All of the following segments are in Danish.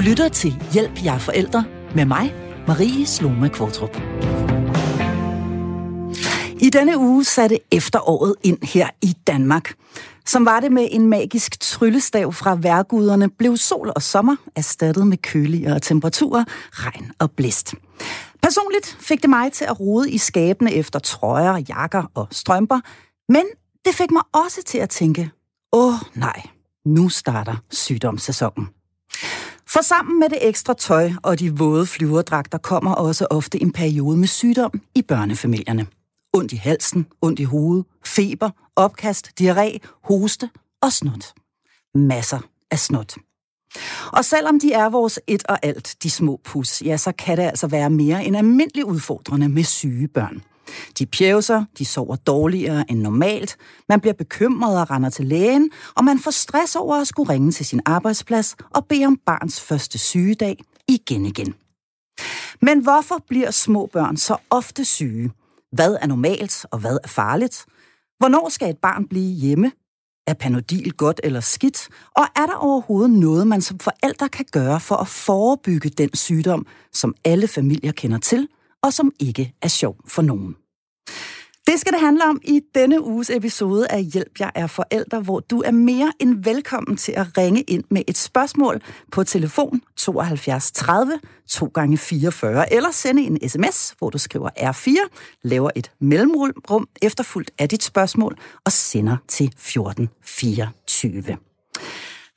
lytter til Hjælp jer forældre med mig, Marie Sloma Kvartrup. I denne uge satte efteråret ind her i Danmark. Som var det med en magisk tryllestav fra værguderne, blev sol og sommer erstattet med køligere temperaturer, regn og blæst. Personligt fik det mig til at rode i skabene efter trøjer, jakker og strømper, men det fik mig også til at tænke, åh nej, nu starter sygdomssæsonen. For sammen med det ekstra tøj og de våde flyverdragter kommer også ofte en periode med sygdom i børnefamilierne. Ondt i halsen, ondt i hovedet, feber, opkast, diarré, hoste og snot. Masser af snot. Og selvom de er vores et og alt, de små pus, ja, så kan det altså være mere end almindeligt udfordrende med syge børn. De pjævser, de sover dårligere end normalt, man bliver bekymret og render til lægen, og man får stress over at skulle ringe til sin arbejdsplads og bede om barns første sygedag igen igen. Men hvorfor bliver små børn så ofte syge? Hvad er normalt, og hvad er farligt? Hvornår skal et barn blive hjemme? Er panodil godt eller skidt? Og er der overhovedet noget, man som forældre kan gøre for at forebygge den sygdom, som alle familier kender til, og som ikke er sjov for nogen? Det skal det handle om i denne uges episode af Hjælp, jeg er forældre, hvor du er mere end velkommen til at ringe ind med et spørgsmål på telefon 72 30 2 gange 44 eller sende en sms, hvor du skriver R4, laver et mellemrum efterfulgt af dit spørgsmål og sender til 1424.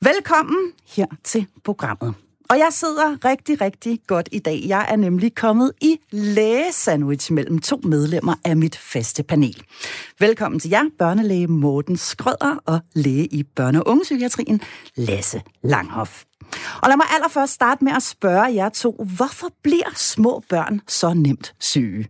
Velkommen her til programmet. Og jeg sidder rigtig, rigtig godt i dag. Jeg er nemlig kommet i lægesandwich mellem to medlemmer af mit faste panel. Velkommen til jer, børnelæge Morten Skrøder og læge i børne- og ungepsykiatrien, Lasse Langhoff. Og lad mig allerførst starte med at spørge jer to, hvorfor bliver små børn så nemt syge?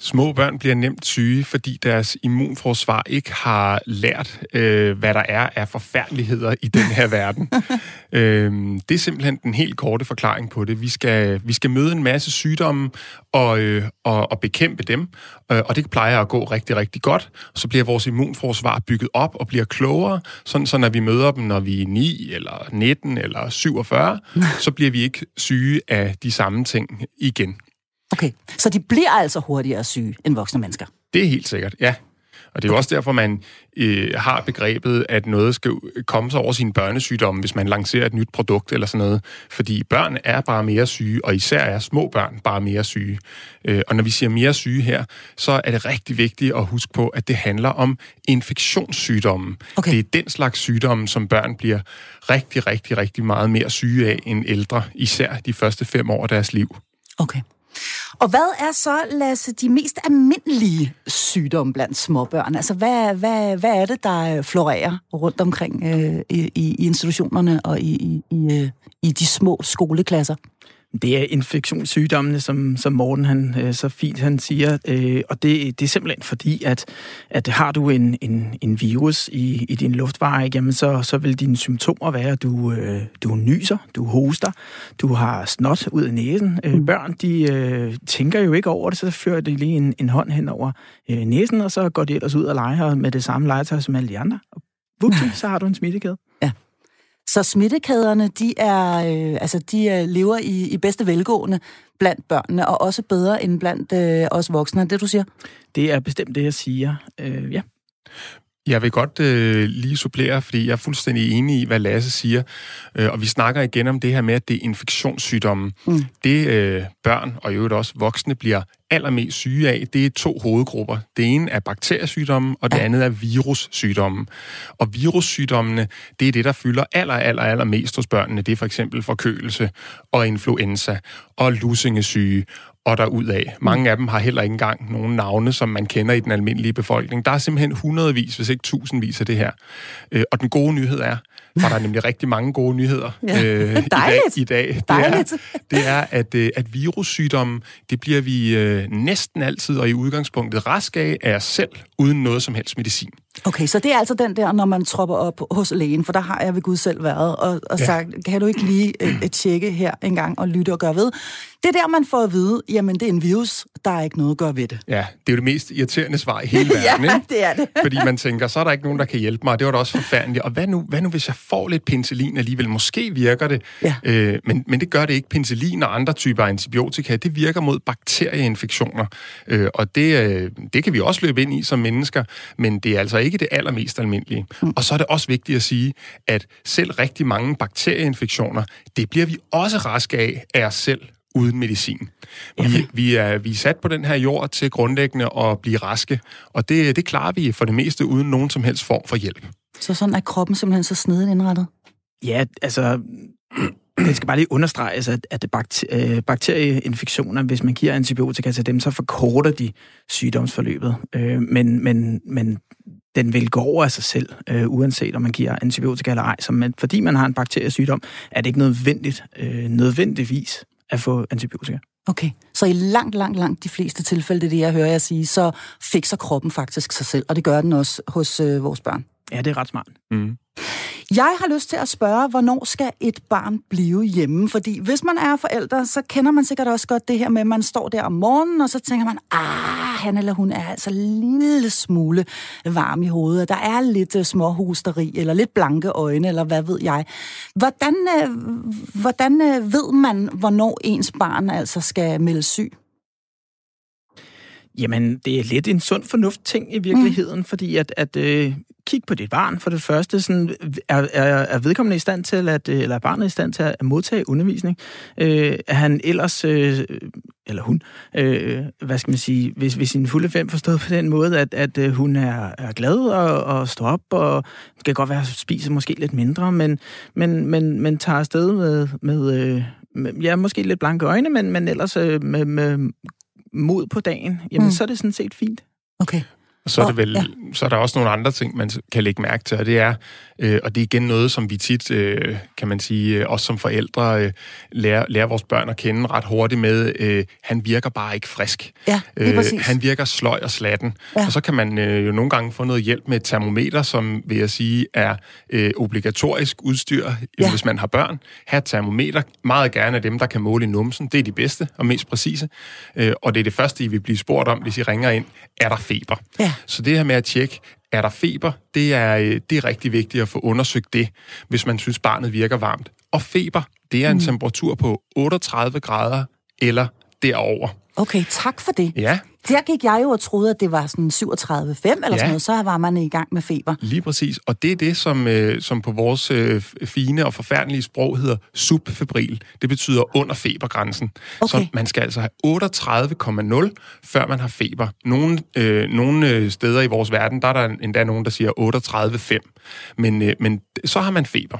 Små børn bliver nemt syge, fordi deres immunforsvar ikke har lært, øh, hvad der er af forfærdeligheder i den her verden. øh, det er simpelthen den helt korte forklaring på det. Vi skal, vi skal møde en masse sygdomme og, øh, og, og bekæmpe dem, øh, og det plejer at gå rigtig, rigtig godt. Så bliver vores immunforsvar bygget op og bliver klogere, sådan så når vi møder dem, når vi er 9 eller 19 eller 47, så bliver vi ikke syge af de samme ting igen. Okay, så de bliver altså hurtigere syge end voksne mennesker? Det er helt sikkert, ja. Og det er jo også derfor, man øh, har begrebet, at noget skal komme sig over sine børnesygdomme, hvis man lancerer et nyt produkt eller sådan noget. Fordi børn er bare mere syge, og især er små børn bare mere syge. Øh, og når vi siger mere syge her, så er det rigtig vigtigt at huske på, at det handler om infektionssygdomme. Okay. Det er den slags sygdomme, som børn bliver rigtig, rigtig, rigtig meget mere syge af end ældre, især de første fem år af deres liv. Okay. Og hvad er så, Lasse, de mest almindelige sygdomme blandt småbørn? Altså, hvad, hvad, hvad er det, der øh, florerer rundt omkring øh, i, i institutionerne og i, i, i, øh, i de små skoleklasser? Det er infektionssygdommene, som, som Morten han, øh, så fint han siger, øh, og det, det er simpelthen fordi, at, at har du en, en, en virus i, i din luftveje, jamen så, så vil dine symptomer være, at du, øh, du nyser, du hoster, du har snot ud af næsen. Øh, mm. børn, de øh, tænker jo ikke over det, så fører de lige en, en hånd hen over øh, næsen, og så går de ellers ud og leger med det samme legetøj som alle de andre. Og så har du en smittekæde. Ja. Så smittekæderne, de er, øh, altså, de er, lever i, i bedste velgående blandt børnene, og også bedre end blandt øh, os voksne. Det du siger? Det er bestemt det, jeg siger. Øh, ja. Jeg vil godt øh, lige supplere, fordi jeg er fuldstændig enig i, hvad Lasse siger. Øh, og vi snakker igen om det her med, at det er infektionssygdomme. Mm. Det øh, børn og i øvrigt også voksne bliver allermest syge af, det er to hovedgrupper. Det ene er bakteriesygdomme, og det ja. andet er virussygdomme. Og virussygdommene, det er det, der fylder aller, aller, aller mest hos børnene. Det er for eksempel forkølelse og influenza og lusingesyge og derudad. Mange af dem har heller ikke engang nogen navne, som man kender i den almindelige befolkning. Der er simpelthen hundredvis, hvis ikke tusindvis af det her. Øh, og den gode nyhed er, for der er nemlig rigtig mange gode nyheder ja. øh, i dag. I dag. Det, Dejligt. er, det er, at, øh, at virussygdomme, det bliver vi øh, næsten altid og i udgangspunktet rask af af os selv, uden noget som helst medicin. Okay, så det er altså den der, når man tropper op hos lægen, for der har jeg ved Gud selv været, og, og ja. sagt, kan du ikke lige et, et tjekke her en gang og lytte og gøre ved? Det er der, man får at vide, jamen det er en virus, der er ikke noget at gøre ved det. Ja, det er jo det mest irriterende svar i hele verden, ja, det er det. Fordi man tænker, så er der ikke nogen, der kan hjælpe mig, og det var da også forfærdeligt. Og hvad nu, hvad nu hvis jeg får lidt penicillin alligevel? Måske virker det, ja. øh, men, men det gør det ikke. Penicillin og andre typer antibiotika, det virker mod bakterieinfektioner, øh, og det, øh, det kan vi også løbe ind i som mennesker, men det er altså ikke det allermest almindelige. Mm. Og så er det også vigtigt at sige, at selv rigtig mange bakterieinfektioner, det bliver vi også raske af af os selv uden medicin. Vi, vi, er, vi er sat på den her jord til grundlæggende at blive raske, og det, det klarer vi for det meste uden nogen som helst form for hjælp. Så sådan er kroppen simpelthen så snedigt indrettet? Ja, altså det skal bare lige understreges, at, at bakter- bakterieinfektioner, hvis man giver antibiotika til dem, så forkorter de sygdomsforløbet. Øh, men, men, men den vil gå over af sig selv, øh, uanset om man giver antibiotika eller ej. Så man, fordi man har en bakteriesygdom, er det ikke nødvendigt, øh, nødvendigvis at få antibiotika. Okay, så i langt, langt, langt de fleste tilfælde, det er det, jeg hører jer sige, så fikser kroppen faktisk sig selv, og det gør den også hos øh, vores børn. Ja, det er ret smart. Mm. Jeg har lyst til at spørge, hvornår skal et barn blive hjemme? Fordi hvis man er forældre, så kender man sikkert også godt det her med, at man står der om morgenen, og så tænker man, ah, han eller hun er altså en lille smule varm i hovedet. Der er lidt uh, småhusteri, eller lidt blanke øjne, eller hvad ved jeg. Hvordan, øh, hvordan øh, ved man, hvornår ens barn altså skal melde syg? Jamen, det er lidt en sund fornuft ting i virkeligheden, mm. fordi at, at øh, kigge på dit barn for det første. Sådan, er, er, er vedkommende i stand til, at, eller er barnet i stand til at modtage undervisning? Øh, er han ellers, øh, eller hun, øh, hvad skal man sige, hvis, hvis sin fulde fem forstået på den måde, at, at øh, hun er, er glad og, og står op, og det kan godt være, at spiser måske lidt mindre, men, men, men, men tager afsted med, med, øh, ja, måske lidt blanke øjne, men, men ellers øh, med, med mod på dagen, jamen mm. så er det sådan set fint. Okay. Og så er, det vel, ja. så er der også nogle andre ting, man kan lægge mærke til, og det er, øh, og det er igen noget, som vi tit, øh, kan man sige, øh, også som forældre, øh, lærer, lærer vores børn at kende ret hurtigt med, øh, han virker bare ikke frisk. Ja, øh, han virker sløj og slatten. Ja. Og så kan man øh, jo nogle gange få noget hjælp med et termometer, som vil jeg sige er øh, obligatorisk udstyr, ja. hvis man har børn. Have et termometer, meget gerne af dem, der kan måle i numsen. Det er de bedste og mest præcise. Øh, og det er det første, I vil blive spurgt om, hvis I ringer ind. Er der feber? Ja. Så det her med at tjekke, er der feber, det er, øh, det er rigtig vigtigt at få undersøgt det, hvis man synes, barnet virker varmt. Og feber, det er en mm. temperatur på 38 grader eller derover. Okay, tak for det. Ja. Der gik jeg jo og troede, at det var sådan 37,5 eller ja. sådan noget, så var man i gang med feber. Lige præcis, og det er det, som, øh, som på vores øh, fine og forfærdelige sprog hedder subfebril. Det betyder under febergrænsen. Okay. Så man skal altså have 38,0, før man har feber. Nogle, øh, nogle øh, steder i vores verden, der er der endda nogen, der siger 38,5. Men, øh, men så har man feber.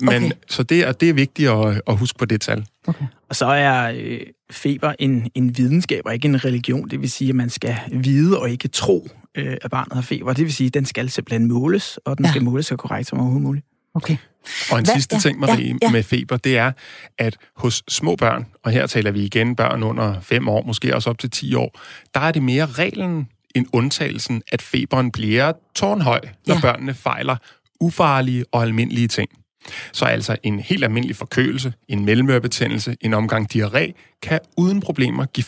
Men, okay. Så det, er, det er vigtigt at, at huske på det tal. Okay. Og så er øh, feber en, en videnskab og ikke en religion. Det vil sige, at man skal vide og ikke tro, øh, at barnet har feber. Det vil sige, at den skal simpelthen måles, og den ja. skal måles så korrekt som overhovedet muligt. Okay. Og en Hvad? sidste ting, Marie, ja, ja. med feber, det er, at hos små børn, og her taler vi igen børn under 5 år, måske også op til 10 år, der er det mere reglen end undtagelsen, at feberen bliver tårnhøj, når ja. børnene fejler ufarlige og almindelige ting. Så altså en helt almindelig forkølelse, en mellemørebetændelse, en omgang diarré, kan uden problemer give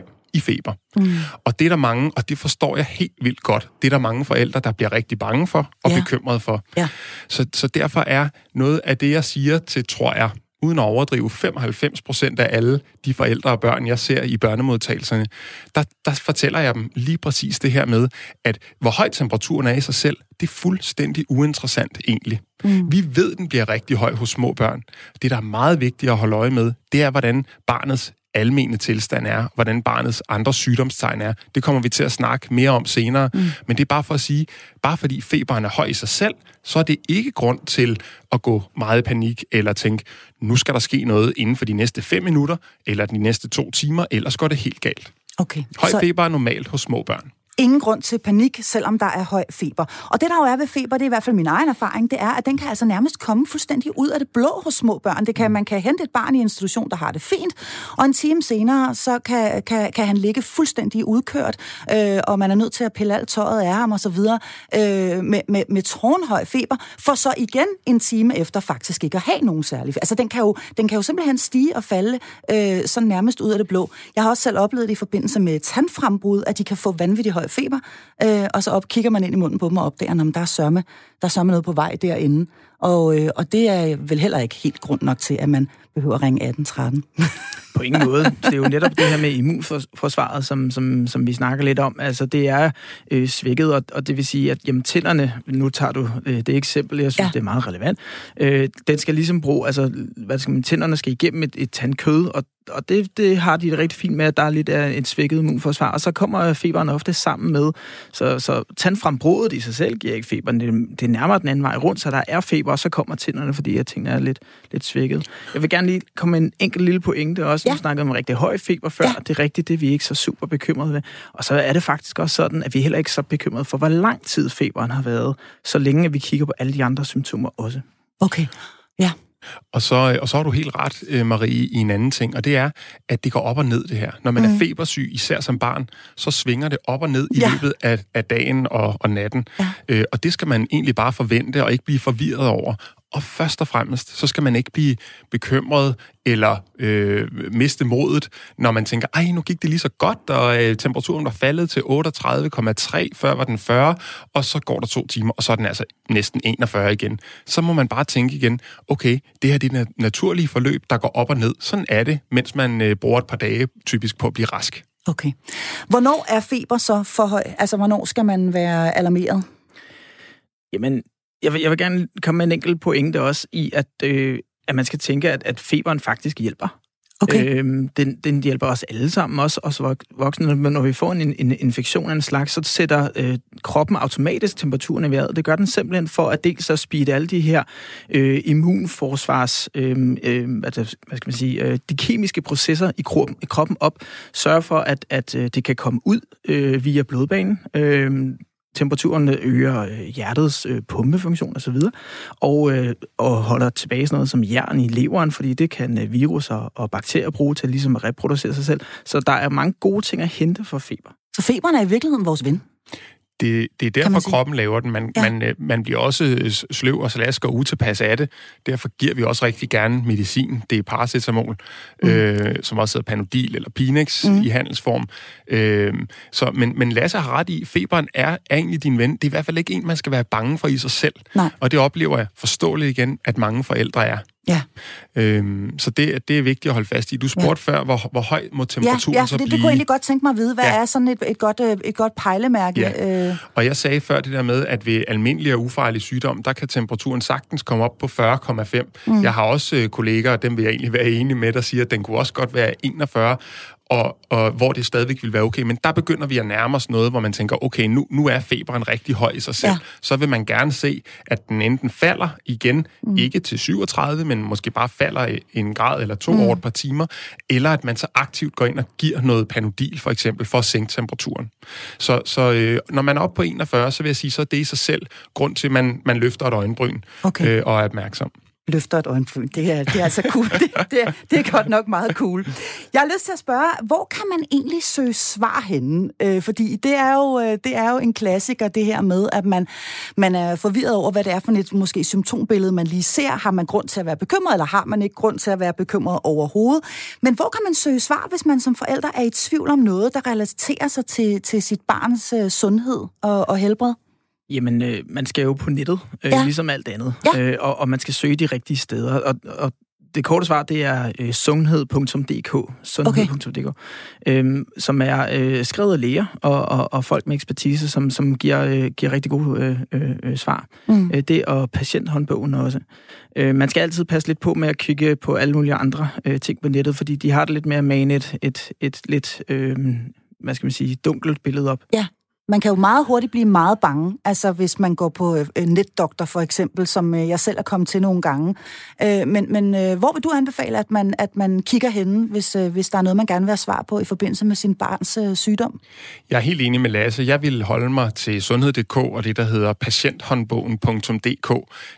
40,5 i feber. Mm. Og det er der mange, og det forstår jeg helt vildt godt, det er der mange forældre, der bliver rigtig bange for og ja. bekymrede for. Ja. Så, så derfor er noget af det, jeg siger til, tror jeg, uden at overdrive, 95 procent af alle de forældre og børn, jeg ser i børnemodtagelserne, der, der fortæller jeg dem lige præcis det her med, at hvor høj temperaturen er i sig selv, det er fuldstændig uinteressant egentlig. Mm. Vi ved, den bliver rigtig høj hos små børn. Det, der er meget vigtigt at holde øje med, det er, hvordan barnets almene tilstand er, hvordan barnets andre sygdomstegn er. Det kommer vi til at snakke mere om senere. Mm. Men det er bare for at sige, bare fordi feberen er høj i sig selv, så er det ikke grund til at gå meget i panik eller tænke, nu skal der ske noget inden for de næste fem minutter eller de næste to timer, ellers går det helt galt. Okay. Høj så... feber er normalt hos små børn. Ingen grund til panik, selvom der er høj feber. Og det, der jo er ved feber, det er i hvert fald min egen erfaring, det er, at den kan altså nærmest komme fuldstændig ud af det blå hos små børn. Det kan, man kan hente et barn i en institution, der har det fint, og en time senere, så kan, kan, kan han ligge fuldstændig udkørt, øh, og man er nødt til at pille alt tøjet af ham osv., øh, med, med, med tårnhøj feber, for så igen en time efter faktisk ikke at have nogen særlig Altså, den kan jo, den kan jo simpelthen stige og falde øh, sådan nærmest ud af det blå. Jeg har også selv oplevet det i forbindelse med tandfrembrud, at de kan få vanvittig høj feber, øh, og så op, kigger man ind i munden på dem og opdager, at der er sørme, der er sørme noget på vej derinde. Og, øh, og det er vel heller ikke helt grund nok til, at man behøver at ringe 1813. På ingen måde. Det er jo netop det her med immunforsvaret, som, som, som vi snakker lidt om. Altså, det er øh, svækket, og, og det vil sige, at jamen, tænderne, nu tager du øh, det eksempel, jeg synes, ja. det er meget relevant, øh, den skal ligesom bruge, altså, hvad skal man, tænderne skal igennem et, et tandkød, og og det, det har de det rigtig fint med, at der er lidt af et svækket immunforsvar. Og så kommer feberen ofte sammen med, så, så tandfrembrudet i sig selv giver ikke feberen. Det, det er nærmere den anden vej rundt, så der er feber, og så kommer tænderne, fordi at tingene er lidt, lidt svækket. Jeg vil gerne lige komme med en enkelt lille pointe også. Ja. Du snakkede om rigtig høj feber før. Ja. Det er rigtigt, det er vi ikke så super bekymrede ved. Og så er det faktisk også sådan, at vi heller ikke så bekymrede for, hvor lang tid feberen har været, så længe vi kigger på alle de andre symptomer også. Okay. Og så, og så har du helt ret, øh, Marie, i en anden ting, og det er, at det går op og ned, det her. Når man mm. er febersyg, især som barn, så svinger det op og ned i ja. løbet af, af dagen og, og natten. Ja. Øh, og det skal man egentlig bare forvente og ikke blive forvirret over. Og først og fremmest, så skal man ikke blive bekymret eller øh, miste modet, når man tænker, ej, nu gik det lige så godt, og øh, temperaturen var faldet til 38,3, før var den 40, og så går der to timer, og så er den altså næsten 41 igen. Så må man bare tænke igen, okay, det her det er et naturlige forløb, der går op og ned. Sådan er det, mens man øh, bruger et par dage typisk på at blive rask. Okay. Hvornår er feber så for høj? Altså, hvornår skal man være alarmeret? Jamen, jeg vil, jeg vil gerne komme med en enkelt pointe også i, at, øh, at man skal tænke, at, at feberen faktisk hjælper. Okay. Øhm, den, den hjælper os alle sammen, også os voksne. Men når vi får en, en infektion af en slags, så sætter øh, kroppen automatisk temperaturen i vejret. Det gør den simpelthen for at dels at speede alle de her øh, immunforsvars, øh, øh, altså, hvad skal man sige, øh, de kemiske processer i kroppen, i kroppen op, sørge for, at, at øh, det kan komme ud øh, via blodbanen. Øh, temperaturen øger øh, hjertets øh, pumpefunktion osv., og, øh, og holder tilbage sådan noget som jern i leveren, fordi det kan øh, virus og, og bakterier bruge til ligesom at reproducere sig selv. Så der er mange gode ting at hente for feber. Så feberen er i virkeligheden vores ven? Det, det er derfor, kroppen laver den. Man, ja. man, øh, man bliver også sløv og slask og utilpas af det. Derfor giver vi også rigtig gerne medicin. Det er paracetamol, mm. øh, som også hedder Panodil eller Pinex mm. i handelsform. Øh, så, men, men Lasse har ret i, feberen er, er egentlig din ven. Det er i hvert fald ikke en, man skal være bange for i sig selv. Nej. Og det oplever jeg forståeligt igen, at mange forældre er. Ja. Øhm, så det, det er vigtigt at holde fast i. Du spurgte ja. før, hvor, hvor høj må temperaturen ja, ja, så det, blive? det kunne jeg egentlig godt tænke mig at vide. Hvad ja. er sådan et, et, godt, øh, et godt pejlemærke? Ja. Øh... Og jeg sagde før det der med, at ved almindelig og ufarlig sygdom, der kan temperaturen sagtens komme op på 40,5. Mm. Jeg har også øh, kolleger, og dem vil jeg egentlig være enig med, der siger, at den kunne også godt være 41 og, og hvor det stadigvæk vil være okay. Men der begynder vi at nærme os noget, hvor man tænker, okay, nu, nu er feberen rigtig høj i sig selv. Ja. Så vil man gerne se, at den enten falder igen, mm. ikke til 37, men måske bare falder en grad eller to mm. over et par timer, eller at man så aktivt går ind og giver noget panodil, for eksempel, for at sænke temperaturen. Så, så øh, når man er oppe på 41, så vil jeg sige, så er det i sig selv grund til, at man, man løfter et øjenbryn okay. øh, og er opmærksom løfter et øjenbryn. Det er, det er altså cool. Det, det, er, det er godt nok meget cool. Jeg har lyst til at spørge, hvor kan man egentlig søge svar henne? Øh, fordi det er, jo, øh, det er jo en klassiker, det her med, at man, man er forvirret over, hvad det er for et måske symptombillede, man lige ser. Har man grund til at være bekymret, eller har man ikke grund til at være bekymret overhovedet? Men hvor kan man søge svar, hvis man som forælder er i tvivl om noget, der relaterer sig til, til sit barns øh, sundhed og, og helbred? Jamen, øh, man skal jo på nettet, øh, ja. ligesom alt andet. Ja. Øh, og, og man skal søge de rigtige steder. Og, og det korte svar, det er øh, sundhed.dk, sundhed.dk, okay. øh, som er øh, skrevet af læger og, og, og folk med ekspertise, som, som giver, øh, giver rigtig gode øh, øh, svar. Mm. Øh, det og patienthåndbogen også. Øh, man skal altid passe lidt på med at kigge på alle mulige andre øh, ting på nettet, fordi de har det lidt mere at mane et, et, et lidt, øh, hvad skal man sige, dunkelt billede op. Ja. Man kan jo meget hurtigt blive meget bange, altså hvis man går på øh, netdoktor for eksempel, som øh, jeg selv er kommet til nogle gange. Øh, men men øh, hvor vil du anbefale, at man, at man kigger hen, hvis, øh, hvis der er noget, man gerne vil have svar på i forbindelse med sin barns øh, sygdom? Jeg er helt enig med Lasse. Jeg vil holde mig til sundhed.dk og det, der hedder patienthåndbogen.dk.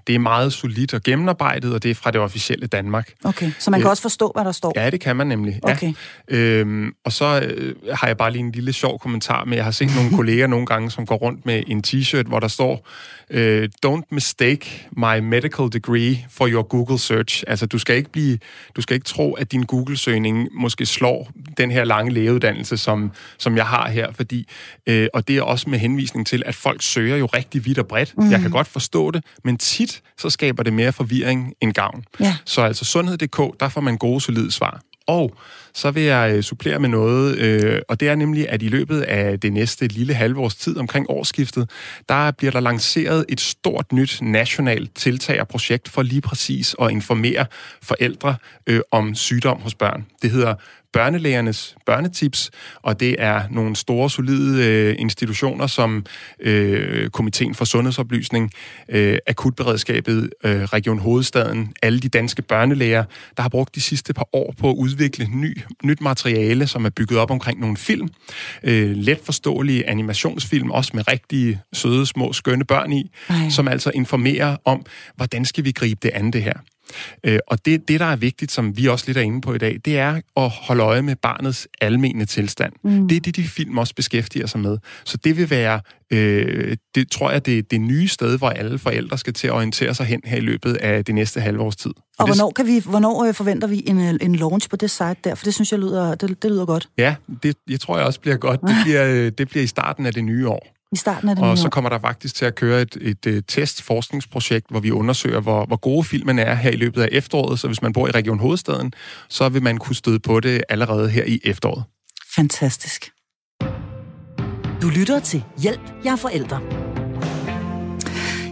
Det er meget solidt og gennemarbejdet, og det er fra det officielle Danmark. Okay, så man kan øh, også forstå, hvad der står? Ja, det kan man nemlig. Okay. Ja. Øhm, og så øh, har jeg bare lige en lille sjov kommentar med, jeg har set nogle kolleger nogle gange, som går rundt med en t-shirt, hvor der står, uh, don't mistake my medical degree for your Google search. Altså, du skal ikke blive, du skal ikke tro, at din Google-søgning måske slår den her lange lægeuddannelse, som, som jeg har her, fordi, uh, og det er også med henvisning til, at folk søger jo rigtig vidt og bredt. Mm. Jeg kan godt forstå det, men tit så skaber det mere forvirring end gavn. Ja. Så altså sundhed.dk, der får man gode, solide svar. Og så vil jeg øh, supplere med noget, øh, og det er nemlig, at i løbet af det næste lille halvårs tid omkring årsskiftet, der bliver der lanceret et stort nyt nationalt tiltag og projekt for lige præcis at informere forældre øh, om sygdom hos børn. Det hedder børnelægernes børnetips, og det er nogle store, solide øh, institutioner som øh, Komiteen for Sundhedsoplysning, øh, Akutberedskabet, øh, Region Hovedstaden, alle de danske børnelæger, der har brugt de sidste par år på at udvikle ny, nyt materiale, som er bygget op omkring nogle film. Øh, let forståelige animationsfilm, også med rigtig søde, små, skønne børn i, Ej. som altså informerer om, hvordan skal vi gribe det an det her. Øh, og det, det, der er vigtigt, som vi også lidt er inde på i dag, det er at holde øje med barnets almene tilstand. Mm. Det er det, de film også beskæftiger sig med. Så det vil være, øh, det tror jeg, det det nye sted, hvor alle forældre skal til at orientere sig hen her i løbet af det næste halve års tid. Og det, hvornår, kan vi, hvornår øh, forventer vi en, øh, en launch på det site der? For det synes jeg lyder, det, det lyder godt. Ja, det jeg tror jeg også bliver godt. Det bliver, det bliver i starten af det nye år i starten af det Og så kommer der faktisk til at køre et, et, et testforskningsprojekt, hvor vi undersøger, hvor, hvor gode filmen er her i løbet af efteråret. Så hvis man bor i Region Hovedstaden, så vil man kunne støde på det allerede her i efteråret. Fantastisk. Du lytter til Hjælp, jeg er forældre.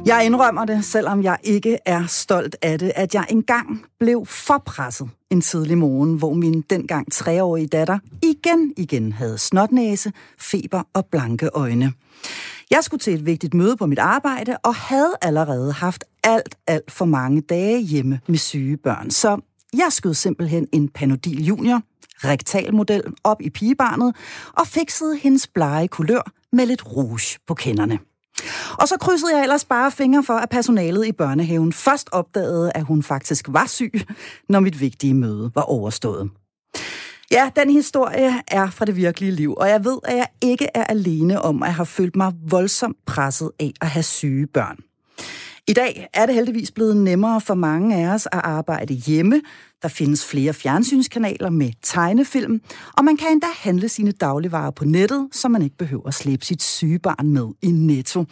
Jeg indrømmer det, selvom jeg ikke er stolt af det, at jeg engang blev forpresset en tidlig morgen, hvor min dengang treårige datter igen igen havde snotnæse, feber og blanke øjne. Jeg skulle til et vigtigt møde på mit arbejde og havde allerede haft alt, alt for mange dage hjemme med syge børn. Så jeg skød simpelthen en Panodil Junior, rektalmodel, op i pigebarnet og fiksede hendes blege kulør med lidt rouge på kenderne. Og så krydsede jeg ellers bare fingre for, at personalet i børnehaven først opdagede, at hun faktisk var syg, når mit vigtige møde var overstået. Ja, den historie er fra det virkelige liv, og jeg ved, at jeg ikke er alene om at have følt mig voldsomt presset af at have syge børn. I dag er det heldigvis blevet nemmere for mange af os at arbejde hjemme, der findes flere fjernsynskanaler med tegnefilm, og man kan endda handle sine dagligvarer på nettet, så man ikke behøver at slæbe sit syge barn med i netto.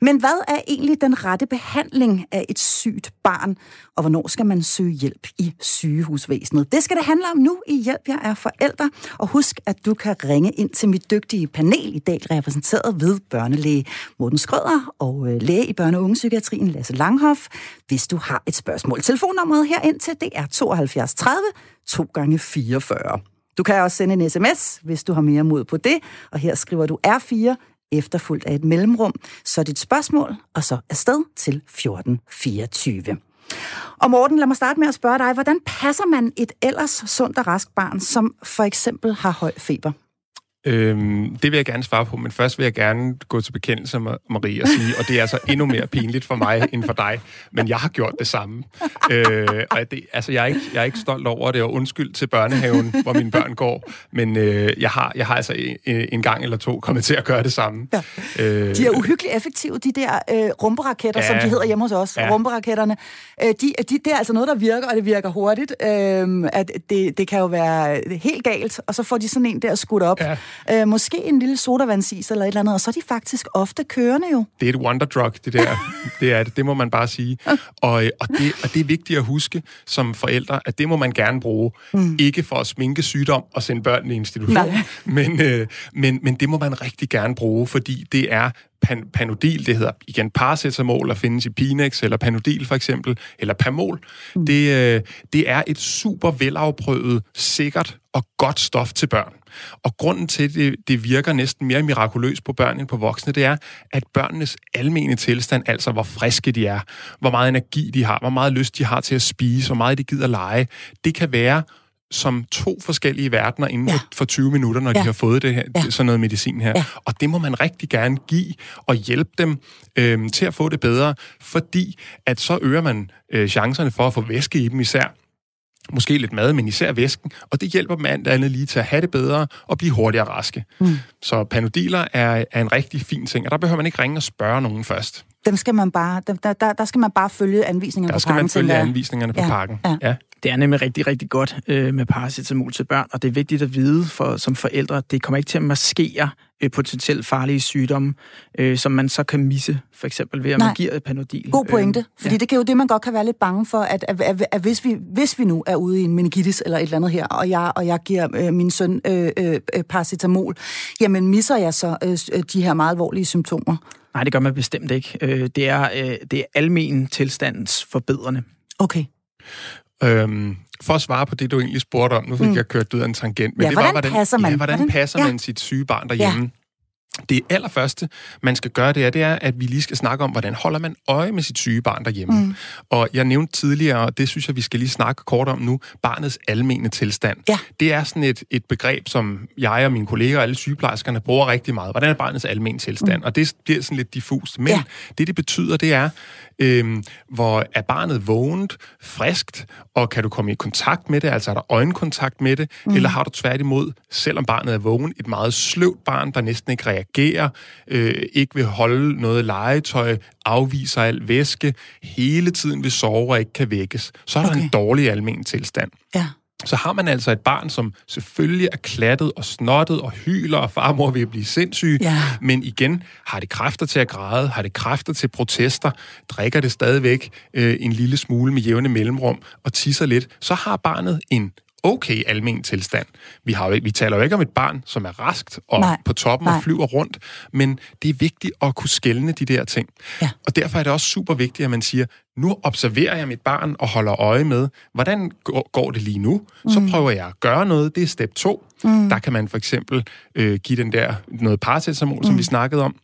Men hvad er egentlig den rette behandling af et sygt barn, og hvornår skal man søge hjælp i sygehusvæsenet? Det skal det handle om nu i Hjælp, jeg er forældre. Og husk, at du kan ringe ind til mit dygtige panel i dag, repræsenteret ved børnelæge Morten Skrøder og øh, læge i børne- og ungepsykiatrien Lasse Langhoff, hvis du har et spørgsmål. Telefonnummeret herind til det er 72 30 2 gange 44. Du kan også sende en sms, hvis du har mere mod på det, og her skriver du R4 efterfulgt af et mellemrum, så dit spørgsmål, og så afsted til 1424. Og Morten, lad mig starte med at spørge dig, hvordan passer man et ellers sundt og rask barn, som for eksempel har høj feber? Øhm, det vil jeg gerne svare på, men først vil jeg gerne gå til bekendelse med Marie og sige, og det er altså endnu mere pinligt for mig end for dig, men jeg har gjort det samme. Øh, og det, altså, jeg, er ikke, jeg er ikke stolt over det, og undskyld til børnehaven, hvor mine børn går, men øh, jeg, har, jeg har altså en, en gang eller to kommet til at gøre det samme. Ja. Øh, de er uhyggeligt effektive, de der øh, rumperaketter, ja, som de hedder hjemme hos os, ja. rumperaketterne. Øh, de, de, det er altså noget, der virker, og det virker hurtigt. Øh, at det, det kan jo være helt galt, og så får de sådan en der skudt op. Ja øh, måske en lille sodavandsis eller et eller andet, og så er de faktisk ofte kørende jo. Det er et wonder drug, det der. det er det, det må man bare sige. Og, øh, og, det, og det er vigtigt at huske som forældre, at det må man gerne bruge. Mm. Ikke for at sminke sygdom og sende børn i institution, men, øh, men, men det må man rigtig gerne bruge, fordi det er pan, panodil, det hedder igen paracetamol, der findes i Pinex, eller panodil for eksempel, eller Pamol. Mm. Det, øh, det er et super velafprøvet, sikkert og godt stof til børn. Og grunden til, at det, det virker næsten mere mirakuløst på børn end på voksne, det er, at børnenes almene tilstand, altså hvor friske de er, hvor meget energi de har, hvor meget lyst de har til at spise, hvor meget de gider lege, det kan være som to forskellige verdener inden ja. for 20 minutter, når ja. de har fået det her, ja. sådan noget medicin her. Ja. Og det må man rigtig gerne give og hjælpe dem øh, til at få det bedre, fordi at så øger man øh, chancerne for at få væske i dem især. Måske lidt mad, men især væsken. Og det hjælper dem alt andet lige til at have det bedre og blive hurtigere raske. Mm. Så panodiler er, er en rigtig fin ting, og der behøver man ikke ringe og spørge nogen først dem skal man bare, der, der, der skal man bare følge anvisningerne der på pakken. Der skal man følge anvisningerne på ja, pakken. Ja. ja. Det er nemlig rigtig, rigtig godt øh, med paracetamol til børn, og det er vigtigt at vide for, som forældre, at det kommer ikke til at maskere øh, potentielt farlige sygdomme, øh, som man så kan misse, for eksempel ved at Nej. man giver et panodil. God pointe, øh, fordi ja. det kan jo det, man godt kan være lidt bange for, at, at, at, at hvis, vi, hvis vi nu er ude i en meningitis eller et eller andet her, og jeg, og jeg giver øh, min søn øh, øh, paracetamol, jamen misser jeg så øh, de her meget alvorlige symptomer? Nej, det gør man bestemt ikke. Øh, det er, øh, det er almen tilstandsforbedrende. Okay. Øhm, for at svare på det, du egentlig spurgte om, nu fik mm. jeg kørt ud af en tangent. Men ja, det hvordan var, hvordan passer man? Ja, hvordan, hvordan passer ja. man sit syge barn derhjemme? Det allerførste, man skal gøre, det er, det er, at vi lige skal snakke om, hvordan holder man øje med sit syge barn derhjemme. Mm. Og jeg nævnte tidligere, og det synes jeg, vi skal lige snakke kort om nu, barnets almene tilstand. Ja. Det er sådan et, et begreb, som jeg og mine kolleger og alle sygeplejerskerne bruger rigtig meget. Hvordan er barnets almene tilstand? Mm. Og det bliver sådan lidt diffust. Men ja. det, det betyder, det er, øhm, hvor er barnet vågent, friskt, og kan du komme i kontakt med det, altså er der øjenkontakt med det, mm. eller har du tværtimod, selvom barnet er vågen, et meget sløvt barn, der næsten ikke reagerer, øh, ikke vil holde noget legetøj, afviser al væske, hele tiden vil sove og ikke kan vækkes, så er okay. der en dårlig almen tilstand. Ja så har man altså et barn, som selvfølgelig er klattet og snottet og hyler, og farmor vil blive sindssyg, ja. men igen har det kræfter til at græde, har det kræfter til protester, drikker det stadigvæk øh, en lille smule med jævne mellemrum og tisser lidt, så har barnet en okay almen tilstand. Vi, har, vi taler jo ikke om et barn, som er raskt og Nej. på toppen Nej. og flyver rundt, men det er vigtigt at kunne skelne de der ting. Ja. Og derfor er det også super vigtigt, at man siger, nu observerer jeg mit barn og holder øje med, hvordan går det lige nu? Så mm. prøver jeg at gøre noget. Det er step 2. Mm. Der kan man for eksempel øh, give den der noget paracetamol, mm. som vi snakkede om.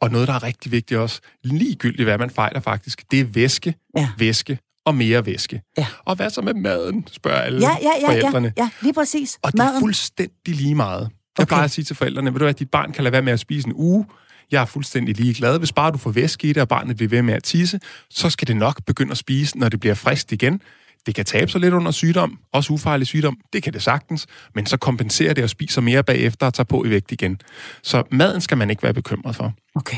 Og noget, der er rigtig vigtigt også, ligegyldigt hvad man fejler faktisk, det er væske, ja. væske og mere væske. Ja. Og hvad så med maden, spørger alle ja, ja, ja, forældrene. Ja, ja, lige præcis. Og det er fuldstændig lige meget. Jeg okay. plejer at sige til forældrene, ved du at dit barn kan lade være med at spise en uge, jeg er fuldstændig ligeglad. Hvis bare du får væske i det, og barnet bliver ved med at tisse, så skal det nok begynde at spise, når det bliver friskt igen. Det kan tabe sig lidt under sygdom, også ufarlig sygdom, det kan det sagtens, men så kompenserer det og spiser mere bagefter og tager på i vægt igen. Så maden skal man ikke være bekymret for. Okay.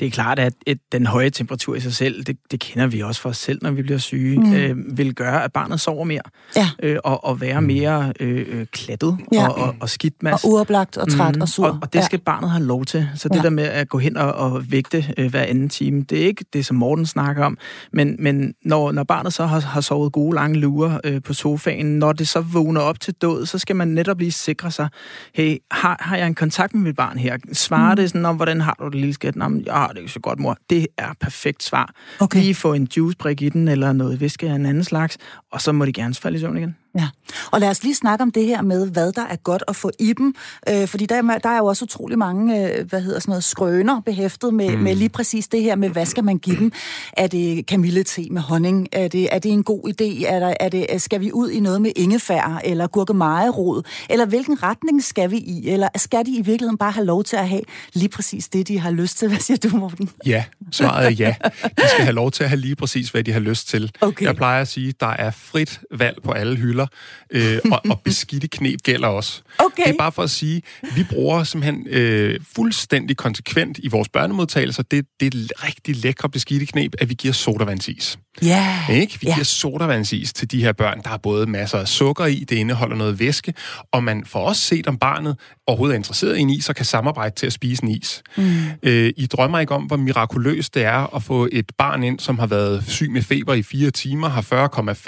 Det er klart, at et, den høje temperatur i sig selv, det, det kender vi også for os selv, når vi bliver syge, mm. øh, vil gøre, at barnet sover mere. Ja. Øh, og, og være mere øh, øh klattet ja. og, og, og skidt masse. Og uoplagt og træt mm. og sur. Og, og det skal ja. barnet have lov til. Så det ja. der med at gå hen og, og vægte øh, hver anden time, det er ikke det, som Morten snakker om. Men, men når, når barnet så har, har sovet gode lange lurer øh, på sofaen, når det så vågner op til død, så skal man netop lige sikre sig, hey, har, har jeg en kontakt med mit barn her? Svarer mm. det sådan om, hvordan har du det, lille skat? Nå, jeg har det ikke så godt, mor. Det er perfekt svar. Okay. Lige få en juicebrik i den, eller noget væske af en anden slags, og så må de gerne falde i søvn igen. Ja, og lad os lige snakke om det her med, hvad der er godt at få i dem, øh, fordi der, der er jo også utrolig mange, øh, hvad hedder sådan noget, skrøner behæftet med, mm. med lige præcis det her med, hvad skal man give dem? Er det kamillete med honning? Er det, er det en god idé? Er der, er det, skal vi ud i noget med ingefær eller gurkemejerod? Eller hvilken retning skal vi i? Eller skal de i virkeligheden bare have lov til at have lige præcis det, de har lyst til? Hvad siger du, Morten? Ja, svaret er ja. De skal have lov til at have lige præcis, hvad de har lyst til. Okay. Jeg plejer at sige, der er frit valg på alle hylder hylder, øh, og, og beskidte knep gælder også. Okay. Det er bare for at sige, vi bruger simpelthen øh, fuldstændig konsekvent i vores børnemodtagelser, det, det er rigtig lækre beskidte knep, at vi giver sodavandsis. Ja. Yeah. Ikke? Vi yeah. giver sodavandsis til de her børn. Der er både masser af sukker i, det indeholder noget væske, og man får også set, om barnet overhovedet er interesseret i en is og kan samarbejde til at spise en is. Mm. Øh, I drømmer ikke om, hvor mirakuløst det er at få et barn ind, som har været syg med feber i fire timer, har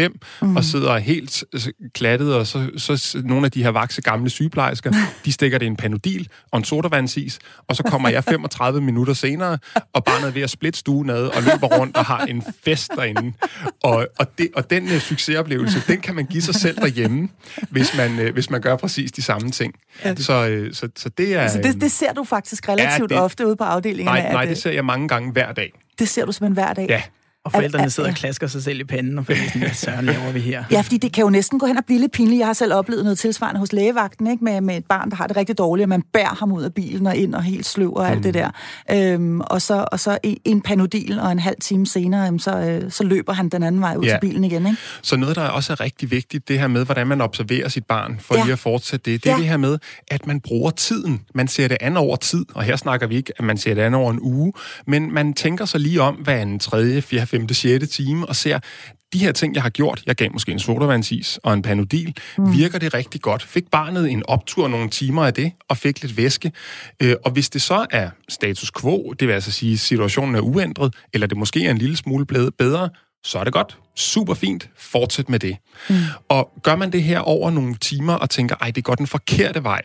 40,5 mm. og sidder helt klattet, og så, så nogle af de her vakse gamle sygeplejersker, de stikker det en panodil og en sodavandsis, og så kommer jeg 35 minutter senere, og barnet er ved at splitte stuen ad, og løber rundt og har en fest derinde. Og, og, det, og den uh, succesoplevelse, den kan man give sig selv derhjemme, hvis man, uh, hvis man gør præcis de samme ting. Ja. Så, uh, så, så det er... Så det, det ser du faktisk relativt ja, det, ofte ude på afdelingen? Nej, nej, det ser jeg mange gange hver dag. Det ser du simpelthen hver dag? Ja. Og forældrene sidder og klasker sig selv i panden og finder sådan, hvad søren laver vi her? Ja, fordi det kan jo næsten gå hen og blive lidt pinligt. Jeg har selv oplevet noget tilsvarende hos lægevagten, ikke? Med, med et barn, der har det rigtig dårligt, og man bærer ham ud af bilen og ind og helt sløv og alt mm. det der. Øhm, og så, og så en panodil, og en halv time senere, øhm, så, øh, så løber han den anden vej ud ja. til bilen igen. Ikke? Så noget, der også er rigtig vigtigt, det her med, hvordan man observerer sit barn, for ja. lige at fortsætte det, det er ja. det her med, at man bruger tiden. Man ser det an over tid, og her snakker vi ikke, at man ser det an over en uge, men man tænker sig lige om, hvad en tredje, fjerde, femte, sjette time og ser, de her ting, jeg har gjort, jeg gav måske en sodavandsis og en panodil, mm. virker det rigtig godt? Fik barnet en optur nogle timer af det, og fik lidt væske? Øh, og hvis det så er status quo, det vil altså sige, at situationen er uændret, eller det måske er en lille smule bedre, så er det godt. Super fint. Fortsæt med det. Mm. Og gør man det her over nogle timer og tænker, ej, det går den forkerte vej,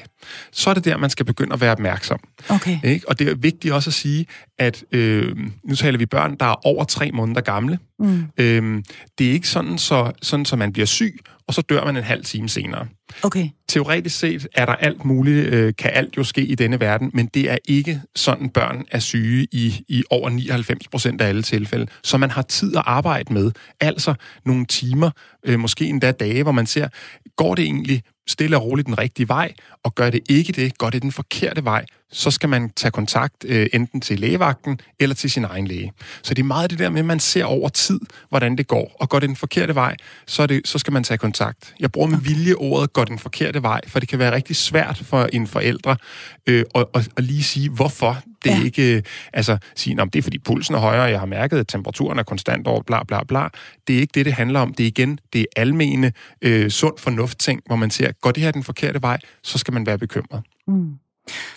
så er det der, man skal begynde at være opmærksom. Okay. Ikke? Og det er vigtigt også at sige, at øh, nu taler vi børn, der er over tre måneder gamle. Mm. Øh, det er ikke sådan, så, sådan, så man bliver syg, og så dør man en halv time senere. Okay. Teoretisk set er der alt muligt, øh, kan alt jo ske i denne verden, men det er ikke sådan, børn er syge i, i over 99 procent af alle tilfælde. Så man har tid at arbejde med. Altså nogle timer, øh, måske endda dage, hvor man ser, går det egentlig stille og roligt den rigtige vej, og gør det ikke det, går det den forkerte vej, så skal man tage kontakt øh, enten til lægevagten eller til sin egen læge. Så det er meget det der med, at man ser over tid, hvordan det går, og går det den forkerte vej, så, det, så skal man tage kontakt. Jeg bruger med vilje ordet går den forkerte vej, for det kan være rigtig svært for en forældre øh, at, at, at lige sige, hvorfor det ja. ikke, altså sige, om det er fordi pulsen er højere, jeg har mærket, at temperaturen er konstant over, bla bla bla. Det er ikke det, det handler om. Det er igen, det er almene, øh, sund fornuft ting, hvor man ser, går det her den forkerte vej, så skal man være bekymret. Mm.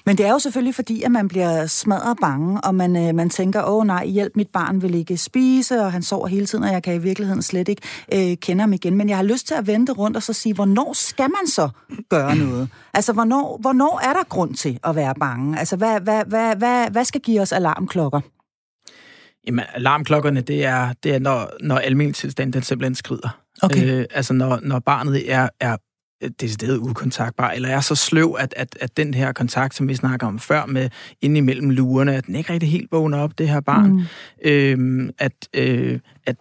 Men det er jo selvfølgelig fordi, at man bliver smadret bange, og man, øh, man tænker, åh nej, hjælp, mit barn vil ikke spise, og han sover hele tiden, og jeg kan i virkeligheden slet ikke øh, kende ham igen. Men jeg har lyst til at vente rundt og så sige, hvornår skal man så gøre noget? Altså, hvornår, hvornår er der grund til at være bange? Altså, hvad, hvad, hvad, hvad, hvad skal give os alarmklokker? Jamen, alarmklokkerne, det er, det er når, når almindelig tilstand, den simpelthen skrider. Okay. Øh, altså, når, når barnet er, er decideret ukontaktbar, eller er så sløv, at, at, at den her kontakt, som vi snakker om før, med ind imellem lurerne, at den ikke rigtig helt vågner op, det her barn, mm. øhm, at, øh, at